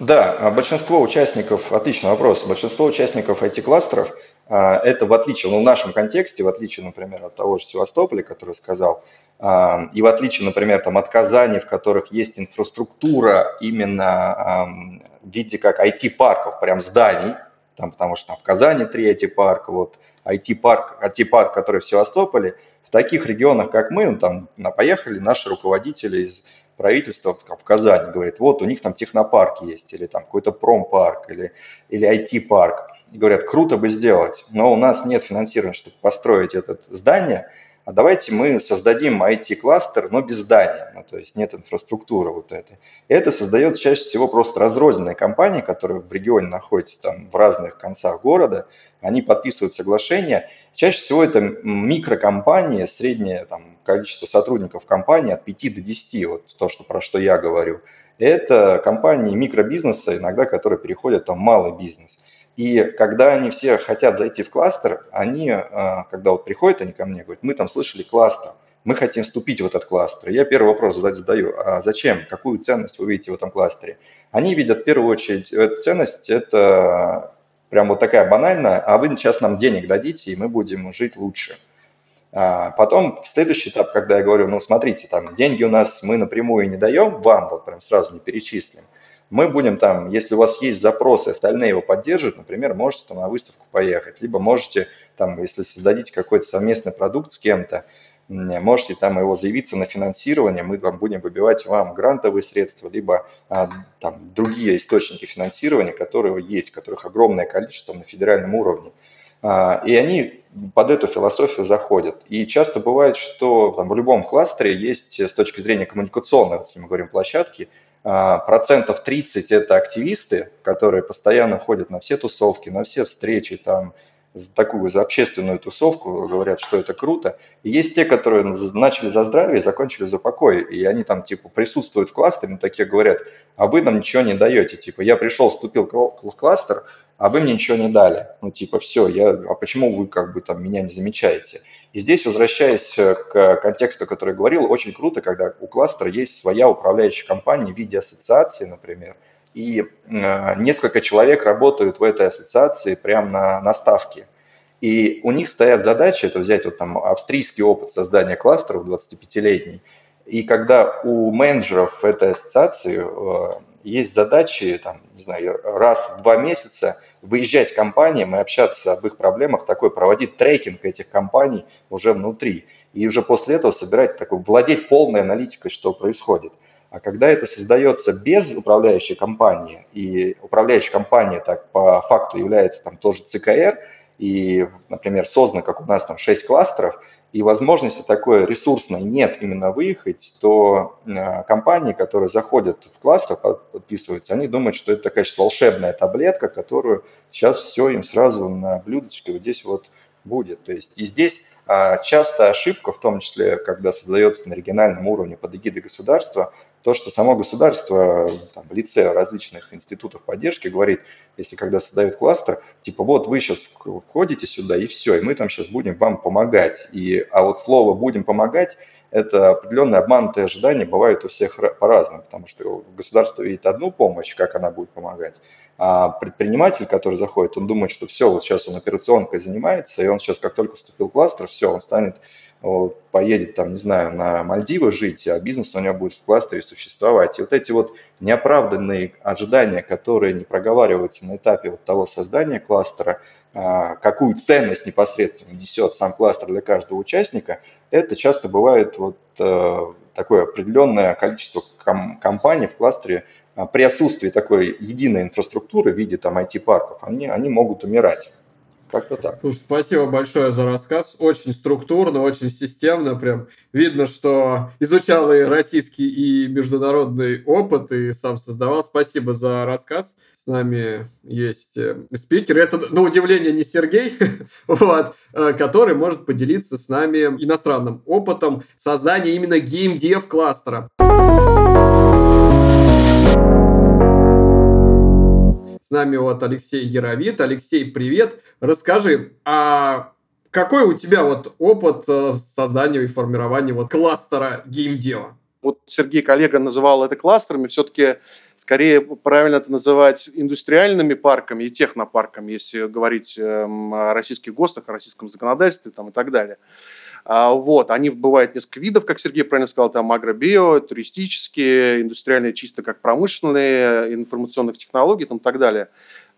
Да, а большинство участников, отличный вопрос, большинство участников IT-кластеров, это в отличие, ну, в нашем контексте, в отличие, например, от того же Севастополя, который сказал, а, и в отличие, например, там, от Казани, в которых есть инфраструктура именно в виде как IT-парков, прям зданий, там, потому что там в Казани три IT-парка, вот IT-парк, IT-парк, который в Севастополе, в таких регионах, как мы, ну, там поехали наши руководители из правительства в Казани, говорит, вот у них там технопарк есть, или там какой-то промпарк, или, или IT-парк. Говорят, круто бы сделать, но у нас нет финансирования, чтобы построить это здание, а давайте мы создадим IT-кластер, но без здания, ну, то есть нет инфраструктуры вот этой. И это создает чаще всего просто разрозненные компании, которые в регионе находятся там в разных концах города, они подписывают соглашения. Чаще всего это микрокомпании, среднее там, количество сотрудников компании от 5 до 10, вот то, что, про что я говорю. Это компании микробизнеса, иногда которые переходят там, малый бизнес. И когда они все хотят зайти в кластер, они, а, когда вот приходят они ко мне, говорят, мы там слышали кластер, мы хотим вступить в этот кластер. Я первый вопрос задаю, а зачем, какую ценность вы видите в этом кластере? Они видят в первую очередь, эту ценность – это прям вот такая банальная, а вы сейчас нам денег дадите, и мы будем жить лучше. А потом следующий этап, когда я говорю, ну смотрите, там деньги у нас мы напрямую не даем, вам вот прям сразу не перечислим. Мы будем там, если у вас есть запросы, остальные его поддерживают, например, можете там на выставку поехать, либо можете там, если создадите какой-то совместный продукт с кем-то, можете там его заявиться на финансирование, мы вам будем выбивать вам грантовые средства, либо а, там другие источники финансирования, которые есть, которых огромное количество на федеральном уровне. А, и они под эту философию заходят. И часто бывает, что там, в любом кластере есть с точки зрения коммуникационной, если мы говорим площадки, процентов 30 это активисты, которые постоянно ходят на все тусовки, на все встречи, там, за такую за общественную тусовку, говорят, что это круто. И есть те, которые начали за здравие, закончили за покой. И они там типа присутствуют в кластере, но такие говорят, а вы нам ничего не даете. Типа я пришел, вступил в кластер, а вы мне ничего не дали. Ну типа все, я, а почему вы как бы там меня не замечаете? И здесь, возвращаясь к контексту, который я говорил, очень круто, когда у кластера есть своя управляющая компания в виде ассоциации, например, и э, несколько человек работают в этой ассоциации прямо на, на ставке. И у них стоят задачи, это взять вот там австрийский опыт создания кластеров 25-летний, и когда у менеджеров этой ассоциации э, есть задачи, там, не знаю, раз в два месяца выезжать к компаниям и общаться об их проблемах, такой проводить трекинг этих компаний уже внутри. И уже после этого собирать такой, владеть полной аналитикой, что происходит. А когда это создается без управляющей компании, и управляющая компания так по факту является там тоже ЦКР, и, например, создано, как у нас там 6 кластеров, и возможности такой ресурсной нет именно выехать, то э, компании, которые заходят в кластер, подписываются, они думают, что это такая сейчас волшебная таблетка, которую сейчас все им сразу на блюдечке вот здесь вот будет. То есть и здесь а, часто ошибка, в том числе, когда создается на региональном уровне под эгидой государства, то, что само государство там, в лице различных институтов поддержки говорит, если когда создают кластер, типа вот вы сейчас входите сюда и все, и мы там сейчас будем вам помогать. И, а вот слово «будем помогать» это определенные обманутые ожидания бывают у всех по-разному, потому что государство видит одну помощь, как она будет помогать, а предприниматель, который заходит, он думает, что все, вот сейчас он операционкой занимается, и он сейчас, как только вступил в кластер, все, он станет поедет там, не знаю, на Мальдивы жить, а бизнес у него будет в кластере существовать. И вот эти вот неоправданные ожидания, которые не проговариваются на этапе вот того создания кластера, а, какую ценность непосредственно несет сам кластер для каждого участника, это часто бывает вот э, такое определенное количество компаний в кластере а, при отсутствии такой единой инфраструктуры в виде там IT-парков, они, они могут умирать. Как-то так. Слушай, спасибо большое за рассказ. Очень структурно, очень системно. Прям видно, что изучал и российский, и международный опыт, и сам создавал. Спасибо за рассказ. С нами есть э, спикер. Это, на удивление, не Сергей, вот, э, который может поделиться с нами иностранным опытом создания именно геймдев С нами вот Алексей Яровит. Алексей, привет. Расскажи, а какой у тебя вот опыт э, создания и формирования вот кластера геймдева? Вот Сергей, коллега, называл это кластерами. Все-таки скорее правильно это называть индустриальными парками и технопарками, если говорить эм, о российских ГОСТах, о российском законодательстве там, и так далее. А, вот, они бывают несколько видов, как Сергей правильно сказал, там агробио, туристические, индустриальные, чисто как промышленные, информационных технологий там, и так далее.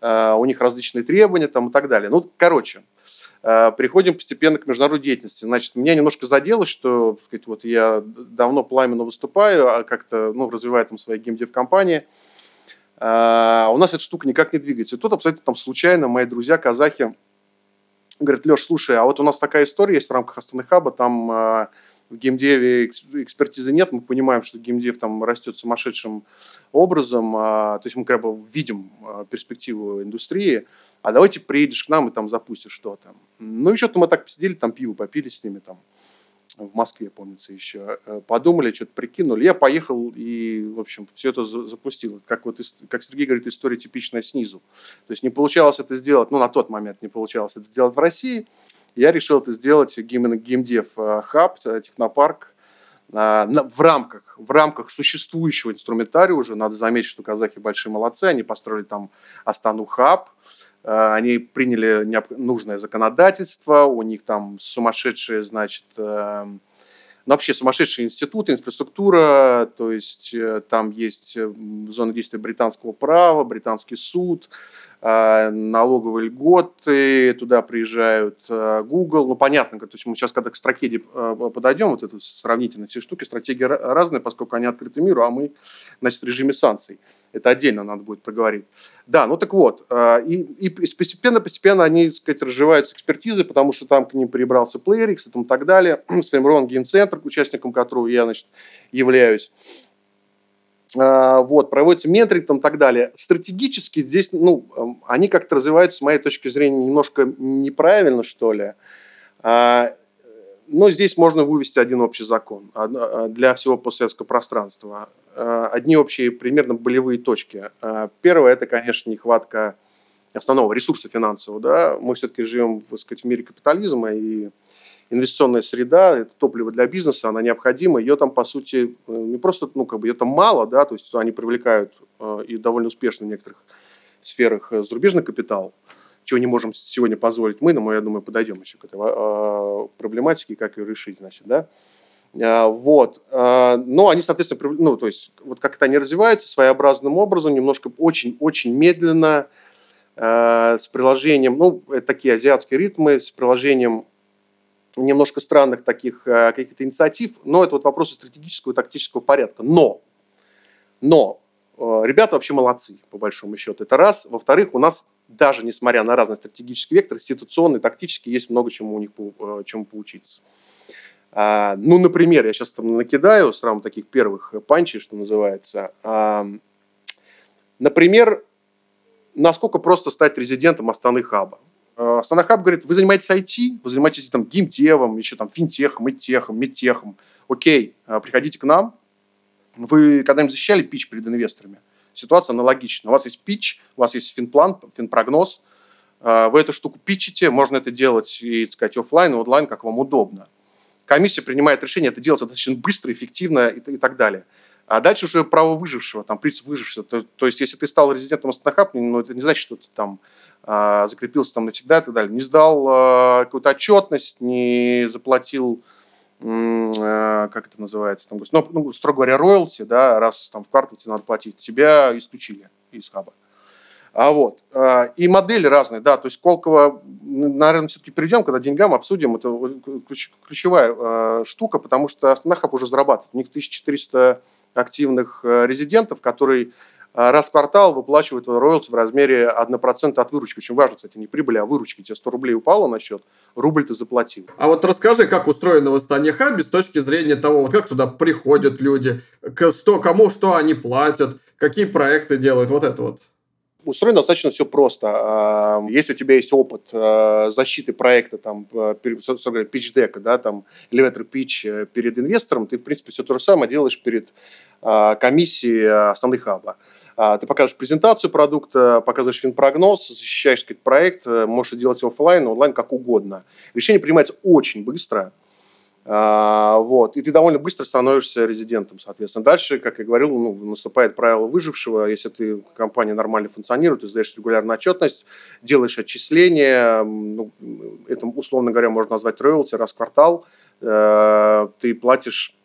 А, у них различные требования там, и так далее. Ну, короче, а, переходим постепенно к международной деятельности. Значит, меня немножко задело, что так сказать, вот я давно пламенно выступаю, а как-то ну, развиваю там свои геймдев-компании. у нас эта штука никак не двигается. И тут абсолютно там случайно мои друзья казахи говорит, Леш, слушай, а вот у нас такая история есть в рамках Астаны Хаба, там э, в геймдеве экспертизы нет, мы понимаем, что геймдев там растет сумасшедшим образом, а, то есть мы как бы видим а, перспективу индустрии, а давайте приедешь к нам и там запустишь что-то. Ну и что-то мы так посидели, там пиво попили с ними, там в Москве, помнится, еще, э, подумали, что-то прикинули. Я поехал и, в общем, все это запустил. Как, вот, как Сергей говорит, история типичная снизу. То есть не получалось это сделать, ну, на тот момент не получалось это сделать в России. Я решил это сделать именно геймдев э, хаб, э, технопарк, в рамках, в рамках существующего инструментария уже, надо заметить, что казахи большие молодцы, они построили там Астану хаб, они приняли нужное законодательство, у них там сумасшедшие, значит, эм, ну, вообще сумасшедший институт, инфраструктура, то есть э, там есть э, зона действия британского права, британский суд, налоговые льготы, туда приезжают а, Google. Ну, понятно, то есть мы сейчас, когда к стратегии а, подойдем, вот это сравнительно все штуки, стратегии разные, поскольку они открыты миру, а мы, значит, в режиме санкций. Это отдельно надо будет проговорить. Да, ну так вот, и, и постепенно-постепенно они, так сказать, разживаются экспертизы, потому что там к ним прибрался PlayerX и там так далее, Слимрон Геймцентр, участником которого я, значит, являюсь. А, вот, проводится менторинг там и так далее. Стратегически здесь, ну, эм, они как-то развиваются, с моей точки зрения, немножко неправильно, что ли. А, но здесь можно вывести один общий закон а, для всего постсоветского пространства. Одни общие примерно болевые точки. Первое – это, конечно, нехватка основного ресурса финансового. Да? Мы все-таки живем так сказать, в мире капитализма, и инвестиционная среда, это топливо для бизнеса, она необходима. Ее там, по сути, э, не просто, ну, как бы, ее там мало, да, то есть они привлекают э, и довольно успешно в некоторых сферах э, зарубежный капитал, чего не можем сегодня позволить мы, но я думаю, подойдем еще к этой проблематике, как ее решить, значит, да. Вот. Но они, соответственно, ну, то есть, вот как-то они развиваются своеобразным образом, немножко очень-очень медленно, с приложением, ну, такие азиатские ритмы, с приложением немножко странных таких э, каких-то инициатив, но это вот вопросы стратегического и тактического порядка. Но, но э, ребята вообще молодцы, по большому счету. Это раз. Во-вторых, у нас даже несмотря на разный стратегический вектор, ситуационный, тактический, есть много чему у них э, чему поучиться. А, ну, например, я сейчас там накидаю сразу таких первых панчей, что называется. А, например, насколько просто стать резидентом Астаны Хаба. А, Астана Хаб говорит, вы занимаетесь IT, вы занимаетесь там геймдевом, еще там финтехом, идтехом, медтехом. Окей, а, приходите к нам. Вы когда-нибудь защищали пич перед инвесторами? Ситуация аналогична. У вас есть пич, у вас есть финплан, финпрогноз. А, вы эту штуку питчите, можно это делать и, так сказать, офлайн и онлайн, как вам удобно комиссия принимает решение, это делается достаточно быстро, эффективно и, и так далее. А дальше уже право выжившего, там принцип выжившего. То, то есть, если ты стал резидентом Астахаб, ну, это не значит, что ты там а, закрепился там навсегда и так далее. Не сдал а, какую-то отчетность, не заплатил, а, как это называется, там, ну, ну, строго говоря, роялти, да, раз там в квартал тебе надо платить, тебя исключили из хаба. А вот. И модели разные, да, то есть Сколково, наверное, все-таки перейдем, когда деньгам обсудим, это ключевая а, штука, потому что Астана уже зарабатывает. У них 1400 активных э, резидентов, которые раз в квартал выплачивают роялти в размере 1% от выручки. Очень важно, кстати, не прибыли, а выручки. Тебе 100 рублей упало на счет, рубль ты заплатил. А вот расскажи, как устроено в Астане Хабе с точки зрения того, как туда приходят люди, что, кому что они платят, какие проекты делают, вот это вот. Устроено достаточно все просто. Если у тебя есть опыт э, защиты проекта, там, pitch deck, да, там, elevator pitch э, перед инвестором, ты, в принципе, все то же самое делаешь перед э, комиссией основных хаба. Ты покажешь презентацию продукта, показываешь финпрогноз, защищаешь сказать, проект, можешь делать офлайн, онлайн, как угодно. Решение принимается очень быстро. А, вот, и ты довольно быстро становишься резидентом, соответственно. Дальше, как я говорил, ну, наступает правило выжившего. Если ты компания нормально функционирует, ты сдаешь регулярную отчетность, делаешь отчисления, ну, это, условно говоря, можно назвать роялти раз в квартал, э, ты платишь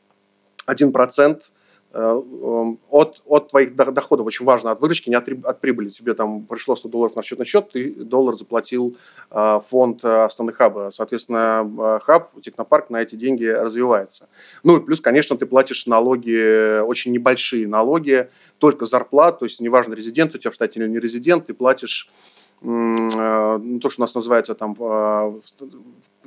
1% Э, эм, от, от твоих доходов, очень важно, от выручки, не от, от прибыли. Тебе там пришло 100 долларов на счетный счет, ты доллар заплатил э, фонд Астаны Хаба. Соответственно, э, хаб, технопарк на эти деньги развивается. Ну и плюс, конечно, ты платишь налоги, очень небольшие налоги, только зарплат, то есть неважно, резидент у тебя в штате или не резидент, ты платишь то, что у нас называется там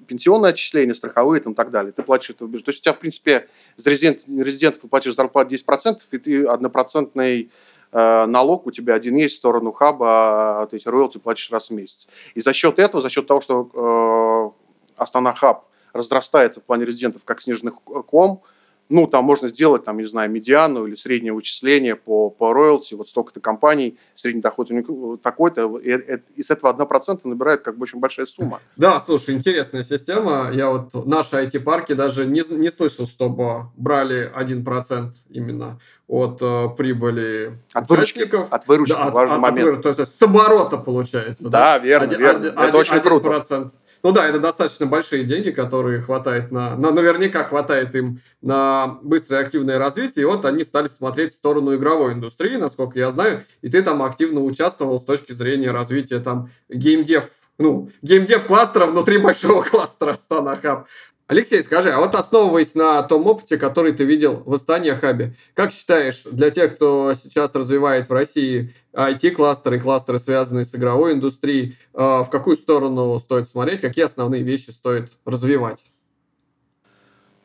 пенсионные отчисления, страховые там, и так далее. Ты платишь это в бюджет. То есть у тебя, в принципе, из резидент, резидентов ты платишь зарплату 10%, и ты однопроцентный э, налог у тебя один есть в сторону хаба, а, то есть роялти платишь раз в месяц. И за счет этого, за счет того, что э, Астана Хаб разрастается в плане резидентов как снежный ком, ну, там можно сделать, там, не знаю, медиану или среднее вычисление по, по роялти, вот столько-то компаний, средний доход у них такой-то, и, и, и с этого 1% набирает как бы очень большая сумма. Да, слушай, интересная система. Я вот наши IT-парки даже не, не слышал, чтобы брали 1% именно от э, прибыли от выручки, от выручки, да, важный от, момент. От, то есть с оборота получается. Да, да? верно, один, верно. Один, Это очень 1%. Ну да, это достаточно большие деньги, которые хватает на, на, наверняка хватает им на быстрое активное развитие. И вот они стали смотреть в сторону игровой индустрии, насколько я знаю. И ты там активно участвовал с точки зрения развития там геймдев ну, геймдев кластера внутри большого кластера Астана Хаб. Алексей, скажи, а вот основываясь на том опыте, который ты видел в Астане Хабе, как считаешь, для тех, кто сейчас развивает в России IT-кластеры, кластеры, связанные с игровой индустрией, э, в какую сторону стоит смотреть, какие основные вещи стоит развивать?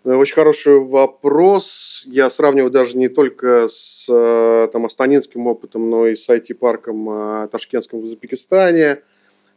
Э, очень хороший вопрос. Я сравниваю даже не только с э, там, астанинским опытом, но и с IT-парком ташкентским в Узбекистане – Э,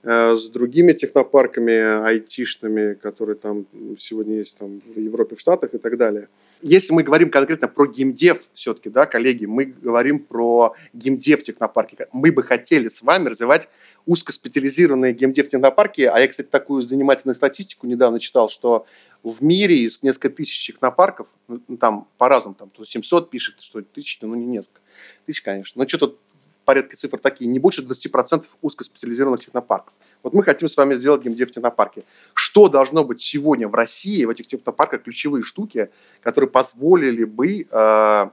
с другими технопарками айтишными, которые там сегодня есть там, в Европе, в Штатах и так далее. Если мы говорим конкретно про геймдев, все-таки, да, коллеги, мы говорим про геймдев технопарки. Мы бы хотели с вами развивать узкоспециализированные геймдев технопарки. А я, кстати, такую занимательную статистику недавно читал, что в мире из несколько тысяч технопарков, ну, там по-разному, там 700 пишет, что тысячи, ну не несколько, тысяч, конечно, но что-то порядка цифр такие, не больше 20% узкоспециализированных технопарков. Вот мы хотим с вами сделать геймдев технопарки. Что должно быть сегодня в России, в этих технопарках, ключевые штуки, которые позволили бы э,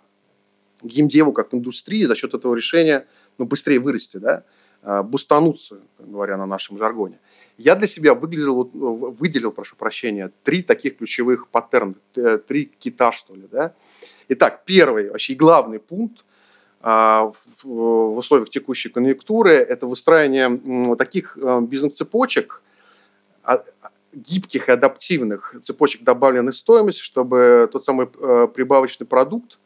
геймдеву как индустрии за счет этого решения ну, быстрее вырасти, да? э, бустануться, говоря на нашем жаргоне. Я для себя выделил, выделил, прошу прощения, три таких ключевых паттерна, три кита, что ли. Да? Итак, первый, вообще главный пункт – в условиях текущей конъюнктуры, это выстраивание таких э, бизнес-цепочек, а, гибких и адаптивных цепочек добавленной стоимости, чтобы тот самый э, прибавочный продукт,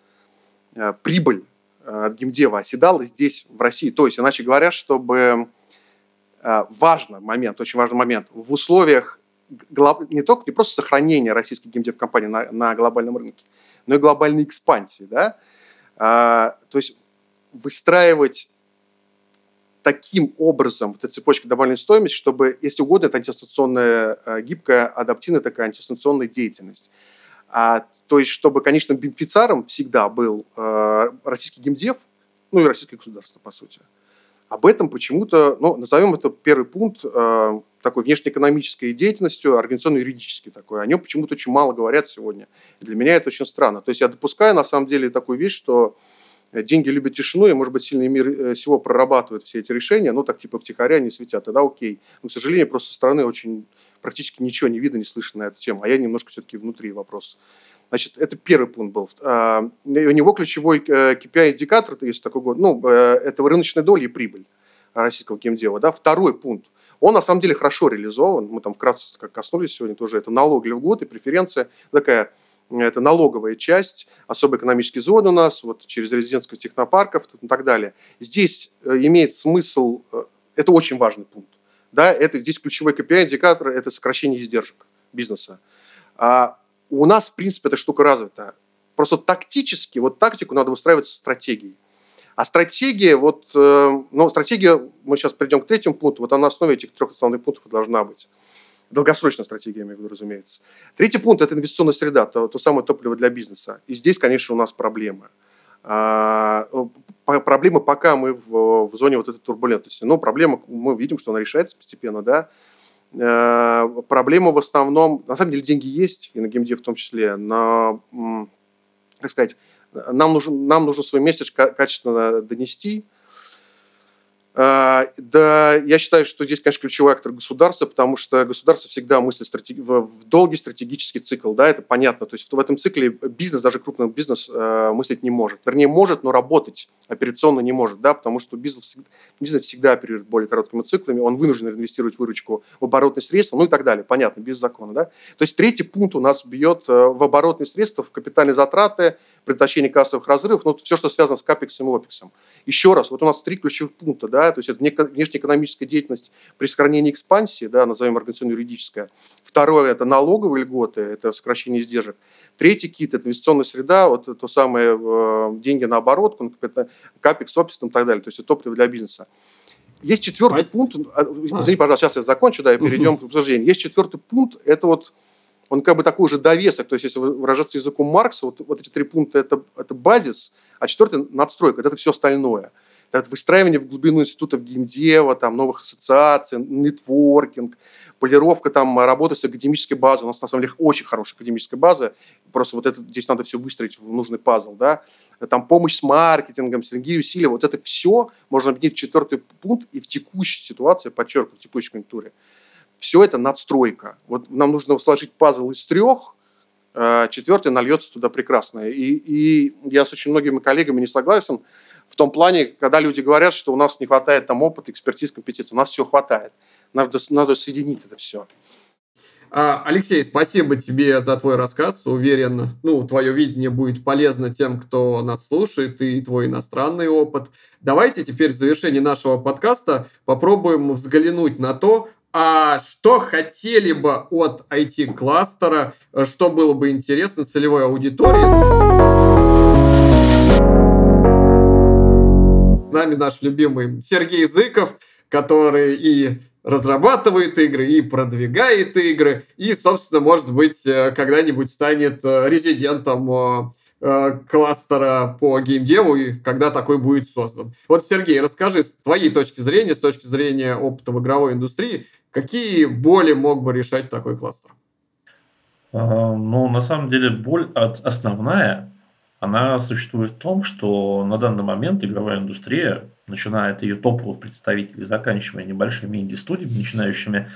э, прибыль от геймдева оседала здесь, в России. То есть, иначе говоря, чтобы важный момент, очень важный момент, в условиях не только не просто сохранения российской геймдев-компании на, на глобальном рынке, но и глобальной экспансии. Да? А, то есть выстраивать таким образом вот эта цепочка добавленной стоимости, чтобы, если угодно, это антистанционная, э, гибкая, адаптивная такая антистанционная деятельность. А, то есть, чтобы, конечно, бенефициаром всегда был э, российский геймдев, ну и российское государство, по сути. Об этом почему-то, ну, назовем это первый пункт э, такой внешнеэкономической деятельностью, организационно-юридической такой. О нем почему-то очень мало говорят сегодня. И для меня это очень странно. То есть я допускаю, на самом деле, такую вещь, что Э, деньги любят тишину, и, может быть, сильный мир э, всего прорабатывает все эти решения, ну, так типа втихаря не светят, тогда окей. Но, к сожалению, просто со стороны очень практически ничего не видно, не слышно на эту тему, а я немножко все-таки внутри вопрос. Значит, это первый пункт был. А, у него ключевой KPI-индикатор, если такой год, ну, э, это рыночная доля и прибыль российского геймдева. Да? Второй пункт. Он на самом деле хорошо реализован. Мы там вкратце как коснулись сегодня тоже. Это налоги в год и преференция такая это налоговая часть, особо экономические зоны у нас, вот через резидентских технопарков и так далее. Здесь э, имеет смысл, э, это очень важный пункт, да, это здесь ключевой KPI-индикатор – это сокращение издержек бизнеса. А у нас, в принципе, эта штука развита. Просто тактически, вот тактику надо выстраивать со стратегией. А стратегия, вот, э, ну, стратегия, мы сейчас придем к третьему пункту, вот она на основе этих трех основных пунктов должна быть. Долгосрочная стратегия, я имею в виду, разумеется. Третий пункт – это инвестиционная среда, то, то самое топливо для бизнеса. И здесь, конечно, у нас проблемы. А, проблемы пока мы в, в зоне вот этой турбулентности. Но проблема, мы видим, что она решается постепенно, да. А, проблема в основном, на самом деле деньги есть, и на геймде в том числе, но, как сказать, нам нужен, нам нужно свой месседж качественно донести, да, я считаю, что здесь, конечно, ключевой актор государства, потому что государство всегда мыслит в долгий стратегический цикл, да, это понятно. То есть в этом цикле бизнес, даже крупный бизнес, э, мыслить не может. Вернее, может, но работать операционно не может, да, потому что бизнес, бизнес всегда оперирует более короткими циклами, он вынужден инвестировать выручку в оборотные средства, ну и так далее, понятно, без закона, да. То есть третий пункт у нас бьет э, в оборотные средства, в капитальные затраты, предотвращение кассовых разрывов, ну, все, что связано с капексом и опексом. Еще раз, вот у нас три ключевых пункта, да, то есть это внешнеэкономическая деятельность при сохранении экспансии, да, назовем организационно-юридическая. Второе – это налоговые льготы, это сокращение издержек. Третий кит – это инвестиционная среда, вот то самое э, деньги на оборотку, это капекс, опекс и так далее, то есть это топливо для бизнеса. Есть четвертый Спасибо. пункт, а, извини, пожалуйста, сейчас я закончу, да, и перейдем к обсуждению. Есть четвертый пункт, это вот он как бы такой же довесок, то есть если выражаться языком Маркса, вот, вот эти три пункта это, это базис, а четвертый надстройка, это все остальное. Это выстраивание в глубину институтов геймдева, там, новых ассоциаций, нетворкинг, полировка там, работы с академической базой. У нас, на самом деле, очень хорошая академическая база. Просто вот это здесь надо все выстроить в нужный пазл. Да? Там помощь с маркетингом, синергия усилия. Вот это все можно объединить в четвертый пункт и в текущей ситуации, подчеркиваю, в текущей конъюнктуре все это надстройка. Вот нам нужно сложить пазл из трех, э, четвертый нальется туда прекрасно. И, и я с очень многими коллегами не согласен в том плане, когда люди говорят, что у нас не хватает там опыта, экспертиз, компетенции. У нас все хватает. Надо, надо соединить это все. А, Алексей, спасибо тебе за твой рассказ. Уверен, ну, твое видение будет полезно тем, кто нас слушает, и твой иностранный опыт. Давайте теперь в завершении нашего подкаста попробуем взглянуть на то, а что хотели бы от IT-кластера, что было бы интересно целевой аудитории. С нами наш любимый Сергей Зыков, который и разрабатывает игры, и продвигает игры, и, собственно, может быть, э, когда-нибудь станет э, резидентом э, кластера по геймдеву, и когда такой будет создан. Вот, Сергей, расскажи с твоей точки зрения, с точки зрения опыта в игровой индустрии, Какие боли мог бы решать такой кластер? Ну, на самом деле, боль основная, она существует в том, что на данный момент игровая индустрия, начиная от ее топовых представителей, заканчивая небольшими инди-студиями, начинающими,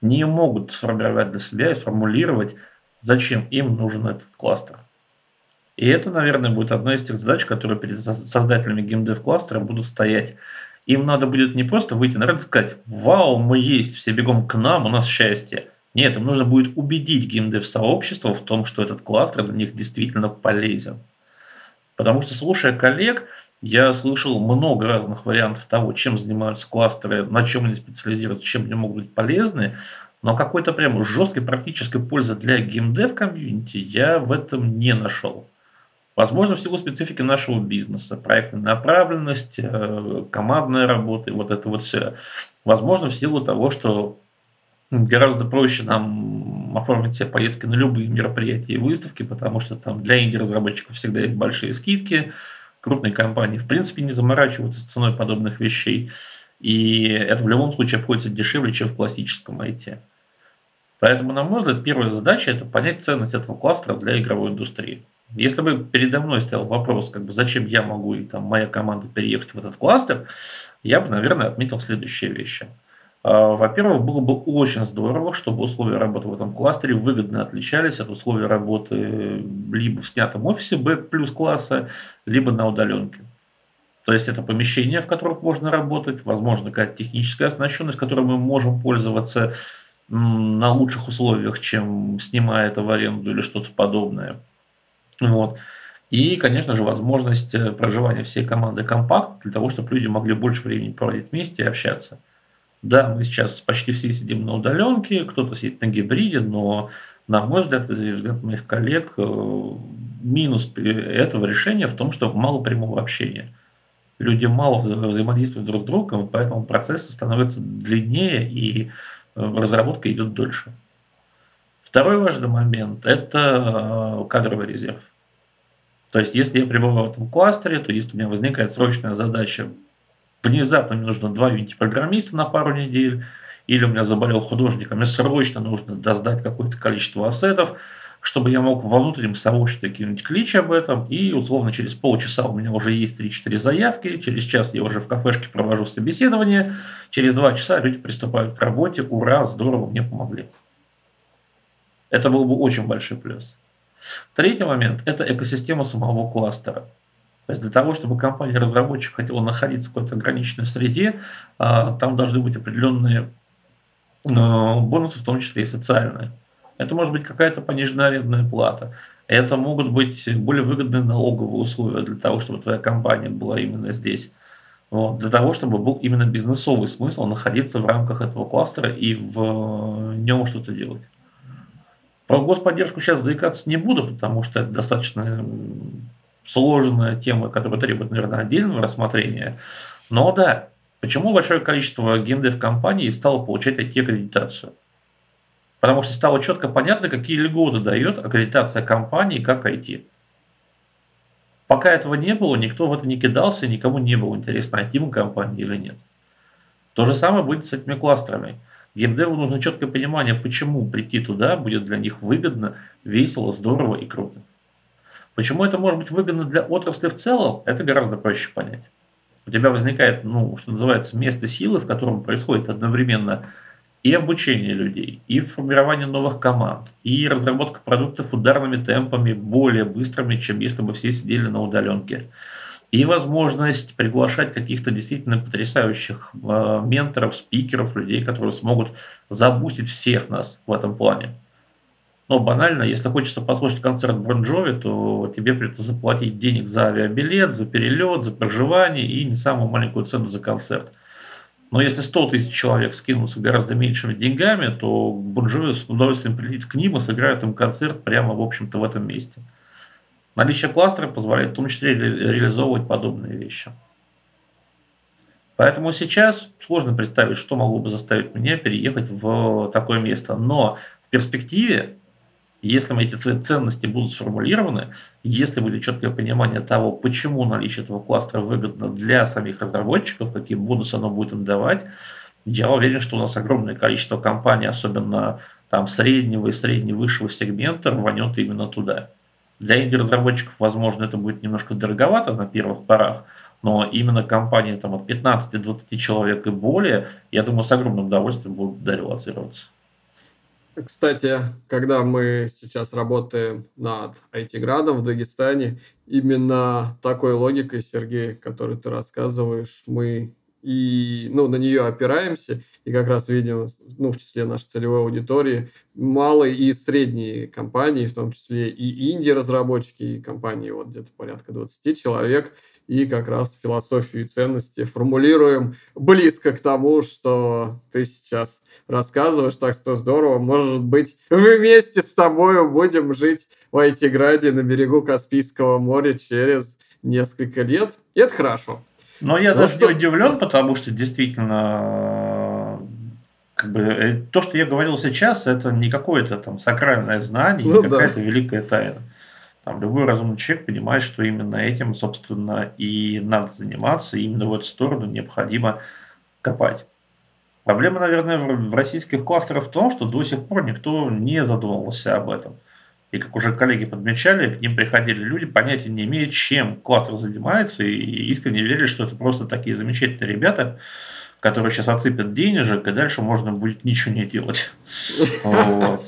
не могут сформировать для себя и сформулировать, зачем им нужен этот кластер. И это, наверное, будет одна из тех задач, которые перед создателями геймдев кластера будут стоять им надо будет не просто выйти на рынок и сказать, вау, мы есть, все бегом к нам, у нас счастье. Нет, им нужно будет убедить геймдев-сообщество в том, что этот кластер для них действительно полезен. Потому что, слушая коллег, я слышал много разных вариантов того, чем занимаются кластеры, на чем они специализируются, чем они могут быть полезны, но какой-то прям жесткой практической пользы для геймдев комьюнити я в этом не нашел. Возможно, в силу специфики нашего бизнеса, проектная направленность, э, командная работа вот это вот все. Возможно, в силу того, что гораздо проще нам оформить себе поездки на любые мероприятия и выставки, потому что там для инди-разработчиков всегда есть большие скидки, крупные компании в принципе не заморачиваются с ценой подобных вещей, и это в любом случае обходится дешевле, чем в классическом IT. Поэтому, на мой взгляд, первая задача – это понять ценность этого кластера для игровой индустрии. Если бы передо мной стоял вопрос, как бы, зачем я могу и там, моя команда переехать в этот кластер, я бы, наверное, отметил следующие вещи – а, во-первых, было бы очень здорово, чтобы условия работы в этом кластере выгодно отличались от условий работы либо в снятом офисе B плюс класса, либо на удаленке. То есть это помещения, в которых можно работать, возможно, какая-то техническая оснащенность, которой мы можем пользоваться на лучших условиях, чем снимая это в аренду или что-то подобное. Вот. И, конечно же, возможность э, проживания всей команды компакт для того, чтобы люди могли больше времени проводить вместе и общаться. Да, мы сейчас почти все сидим на удаленке, кто-то сидит на гибриде, но, на мой взгляд, и взгляд моих коллег, э, минус этого решения в том, что мало прямого общения. Люди мало взаимодействуют друг с другом, поэтому процессы становятся длиннее и э, разработка идет дольше. Второй важный момент – это э, кадровый резерв. То есть, если я пребываю в этом кластере, то если у меня возникает срочная задача внезапно мне нужно два винти-программиста на пару недель, или у меня заболел художник, а мне срочно нужно доздать какое-то количество ассетов, чтобы я мог во внутреннем сообществе кинуть клич об этом, и условно через полчаса у меня уже есть 3-4 заявки, через час я уже в кафешке провожу собеседование, через 2 часа люди приступают к работе, ура, здорово, мне помогли. Это был бы очень большой плюс. Третий момент – это экосистема самого кластера. То есть для того, чтобы компания-разработчик хотела находиться в какой-то ограниченной среде, а, там должны быть определенные а, бонусы, в том числе и социальные. Это может быть какая-то пониженная арендная плата. Это могут быть более выгодные налоговые условия для того, чтобы твоя компания была именно здесь. Вот, для того, чтобы был именно бизнесовый смысл находиться в рамках этого кластера и в нем что-то делать. Про господдержку сейчас заикаться не буду, потому что это достаточно сложная тема, которая требует, наверное, отдельного рассмотрения. Но да, почему большое количество геймдев-компаний стало получать IT-аккредитацию? Потому что стало четко понятно, какие льготы дает аккредитация компании как IT. Пока этого не было, никто в это не кидался, никому не было интересно, IT компания или нет. То же самое будет с этими кластерами. Геймдеву нужно четкое понимание, почему прийти туда будет для них выгодно, весело, здорово и круто. Почему это может быть выгодно для отрасли в целом, это гораздо проще понять. У тебя возникает, ну, что называется, место силы, в котором происходит одновременно и обучение людей, и формирование новых команд, и разработка продуктов ударными темпами более быстрыми, чем если бы все сидели на удаленке. И возможность приглашать каких-то действительно потрясающих э, менторов, спикеров, людей, которые смогут забустить всех нас в этом плане. Но банально, если хочется послушать концерт Бон Джови, то тебе придется заплатить денег за авиабилет, за перелет, за проживание и не самую маленькую цену за концерт. Но если 100 тысяч человек скинутся гораздо меньшими деньгами, то Бон Джови с удовольствием прилетит к ним и сыграет им концерт прямо, в общем-то, в этом месте. Наличие кластера позволяет в том числе реализовывать подобные вещи. Поэтому сейчас сложно представить, что могло бы заставить меня переехать в такое место. Но в перспективе если эти ценности будут сформулированы, если будет четкое понимание того, почему наличие этого кластера выгодно для самих разработчиков, какие бонусы оно будет им давать, я уверен, что у нас огромное количество компаний, особенно там среднего и средне-высшего сегмента, рванет именно туда. Для инди-разработчиков, возможно, это будет немножко дороговато на первых порах, но именно компании там, от 15-20 человек и более, я думаю, с огромным удовольствием будут дорелацироваться. Кстати, когда мы сейчас работаем над IT-градом в Дагестане, именно такой логикой, Сергей, которую ты рассказываешь, мы и ну, на нее опираемся. И как раз видим, ну, в числе нашей целевой аудитории, малые и средние компании, в том числе и инди-разработчики, и компании вот где-то порядка 20 человек, и как раз философию и ценности формулируем близко к тому, что ты сейчас рассказываешь, так что здорово. Может быть, вместе с тобой будем жить в Айтиграде на берегу Каспийского моря через несколько лет. И это хорошо. Но я ну, даже что... не удивлен, потому что действительно как бы, э, то, что я говорил сейчас, это не какое-то там сакральное знание, ну, не какая-то великая тайна. Там любой разумный человек понимает, что именно этим, собственно, и надо заниматься, и именно в эту сторону необходимо копать. Проблема, наверное, в российских кластерах в том, что до сих пор никто не задумывался об этом. И как уже коллеги подмечали, к ним приходили люди, понятия не имея, чем кластер занимается, и искренне верили, что это просто такие замечательные ребята, которые сейчас отсыпят денежек, и дальше можно будет ничего не делать. Вот.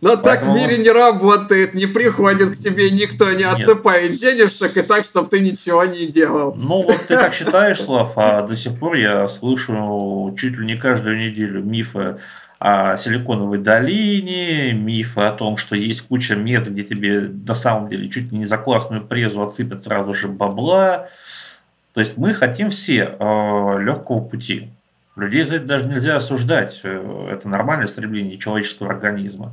Но Поэтому... так в мире не работает, не приходит к тебе никто, не отсыпает Нет. денежек, и так, чтобы ты ничего не делал. Ну вот ты так считаешь, Слав, а до сих пор я слышу чуть ли не каждую неделю мифы о Силиконовой долине, мифы о том, что есть куча мест, где тебе на самом деле чуть ли не за классную презу отсыпят сразу же бабла. То есть мы хотим все э, легкого пути. Людей за это даже нельзя осуждать. Э, это нормальное стремление человеческого организма.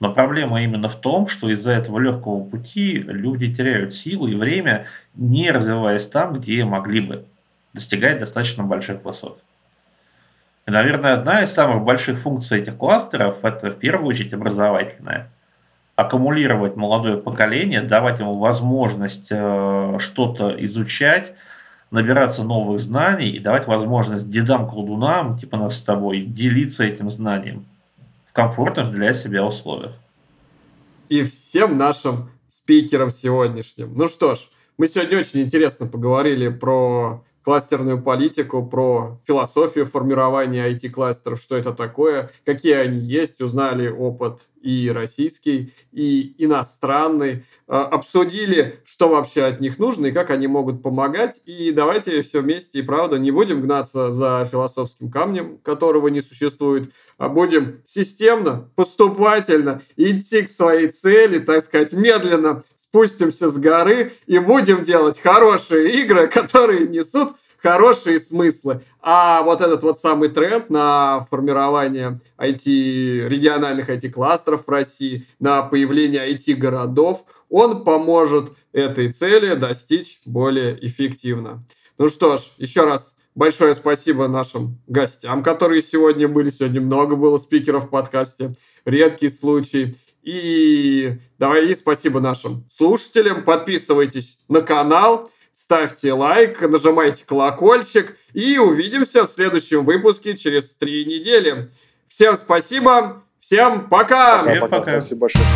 Но проблема именно в том, что из-за этого легкого пути люди теряют силу и время, не развиваясь там, где могли бы достигать достаточно больших высот. И, наверное, одна из самых больших функций этих кластеров – это в первую очередь образовательная. Аккумулировать молодое поколение, давать ему возможность э, что-то изучать, набираться новых знаний и давать возможность дедам-колдунам, типа нас с тобой, делиться этим знанием в комфортных для себя условиях. И всем нашим спикерам сегодняшним. Ну что ж, мы сегодня очень интересно поговорили про кластерную политику, про философию формирования IT-кластеров, что это такое, какие они есть, узнали опыт и российский, и иностранный, а, обсудили, что вообще от них нужно и как они могут помогать. И давайте все вместе и правда не будем гнаться за философским камнем, которого не существует, а будем системно, поступательно идти к своей цели, так сказать, медленно спустимся с горы и будем делать хорошие игры, которые несут хорошие смыслы. А вот этот вот самый тренд на формирование IT, региональных IT-кластеров в России, на появление IT-городов, он поможет этой цели достичь более эффективно. Ну что ж, еще раз большое спасибо нашим гостям, которые сегодня были. Сегодня много было спикеров в подкасте. Редкий случай. И давай и спасибо нашим слушателям. Подписывайтесь на канал, ставьте лайк, нажимайте колокольчик. И увидимся в следующем выпуске через три недели. Всем спасибо, всем пока! Всем пока. Спасибо большое.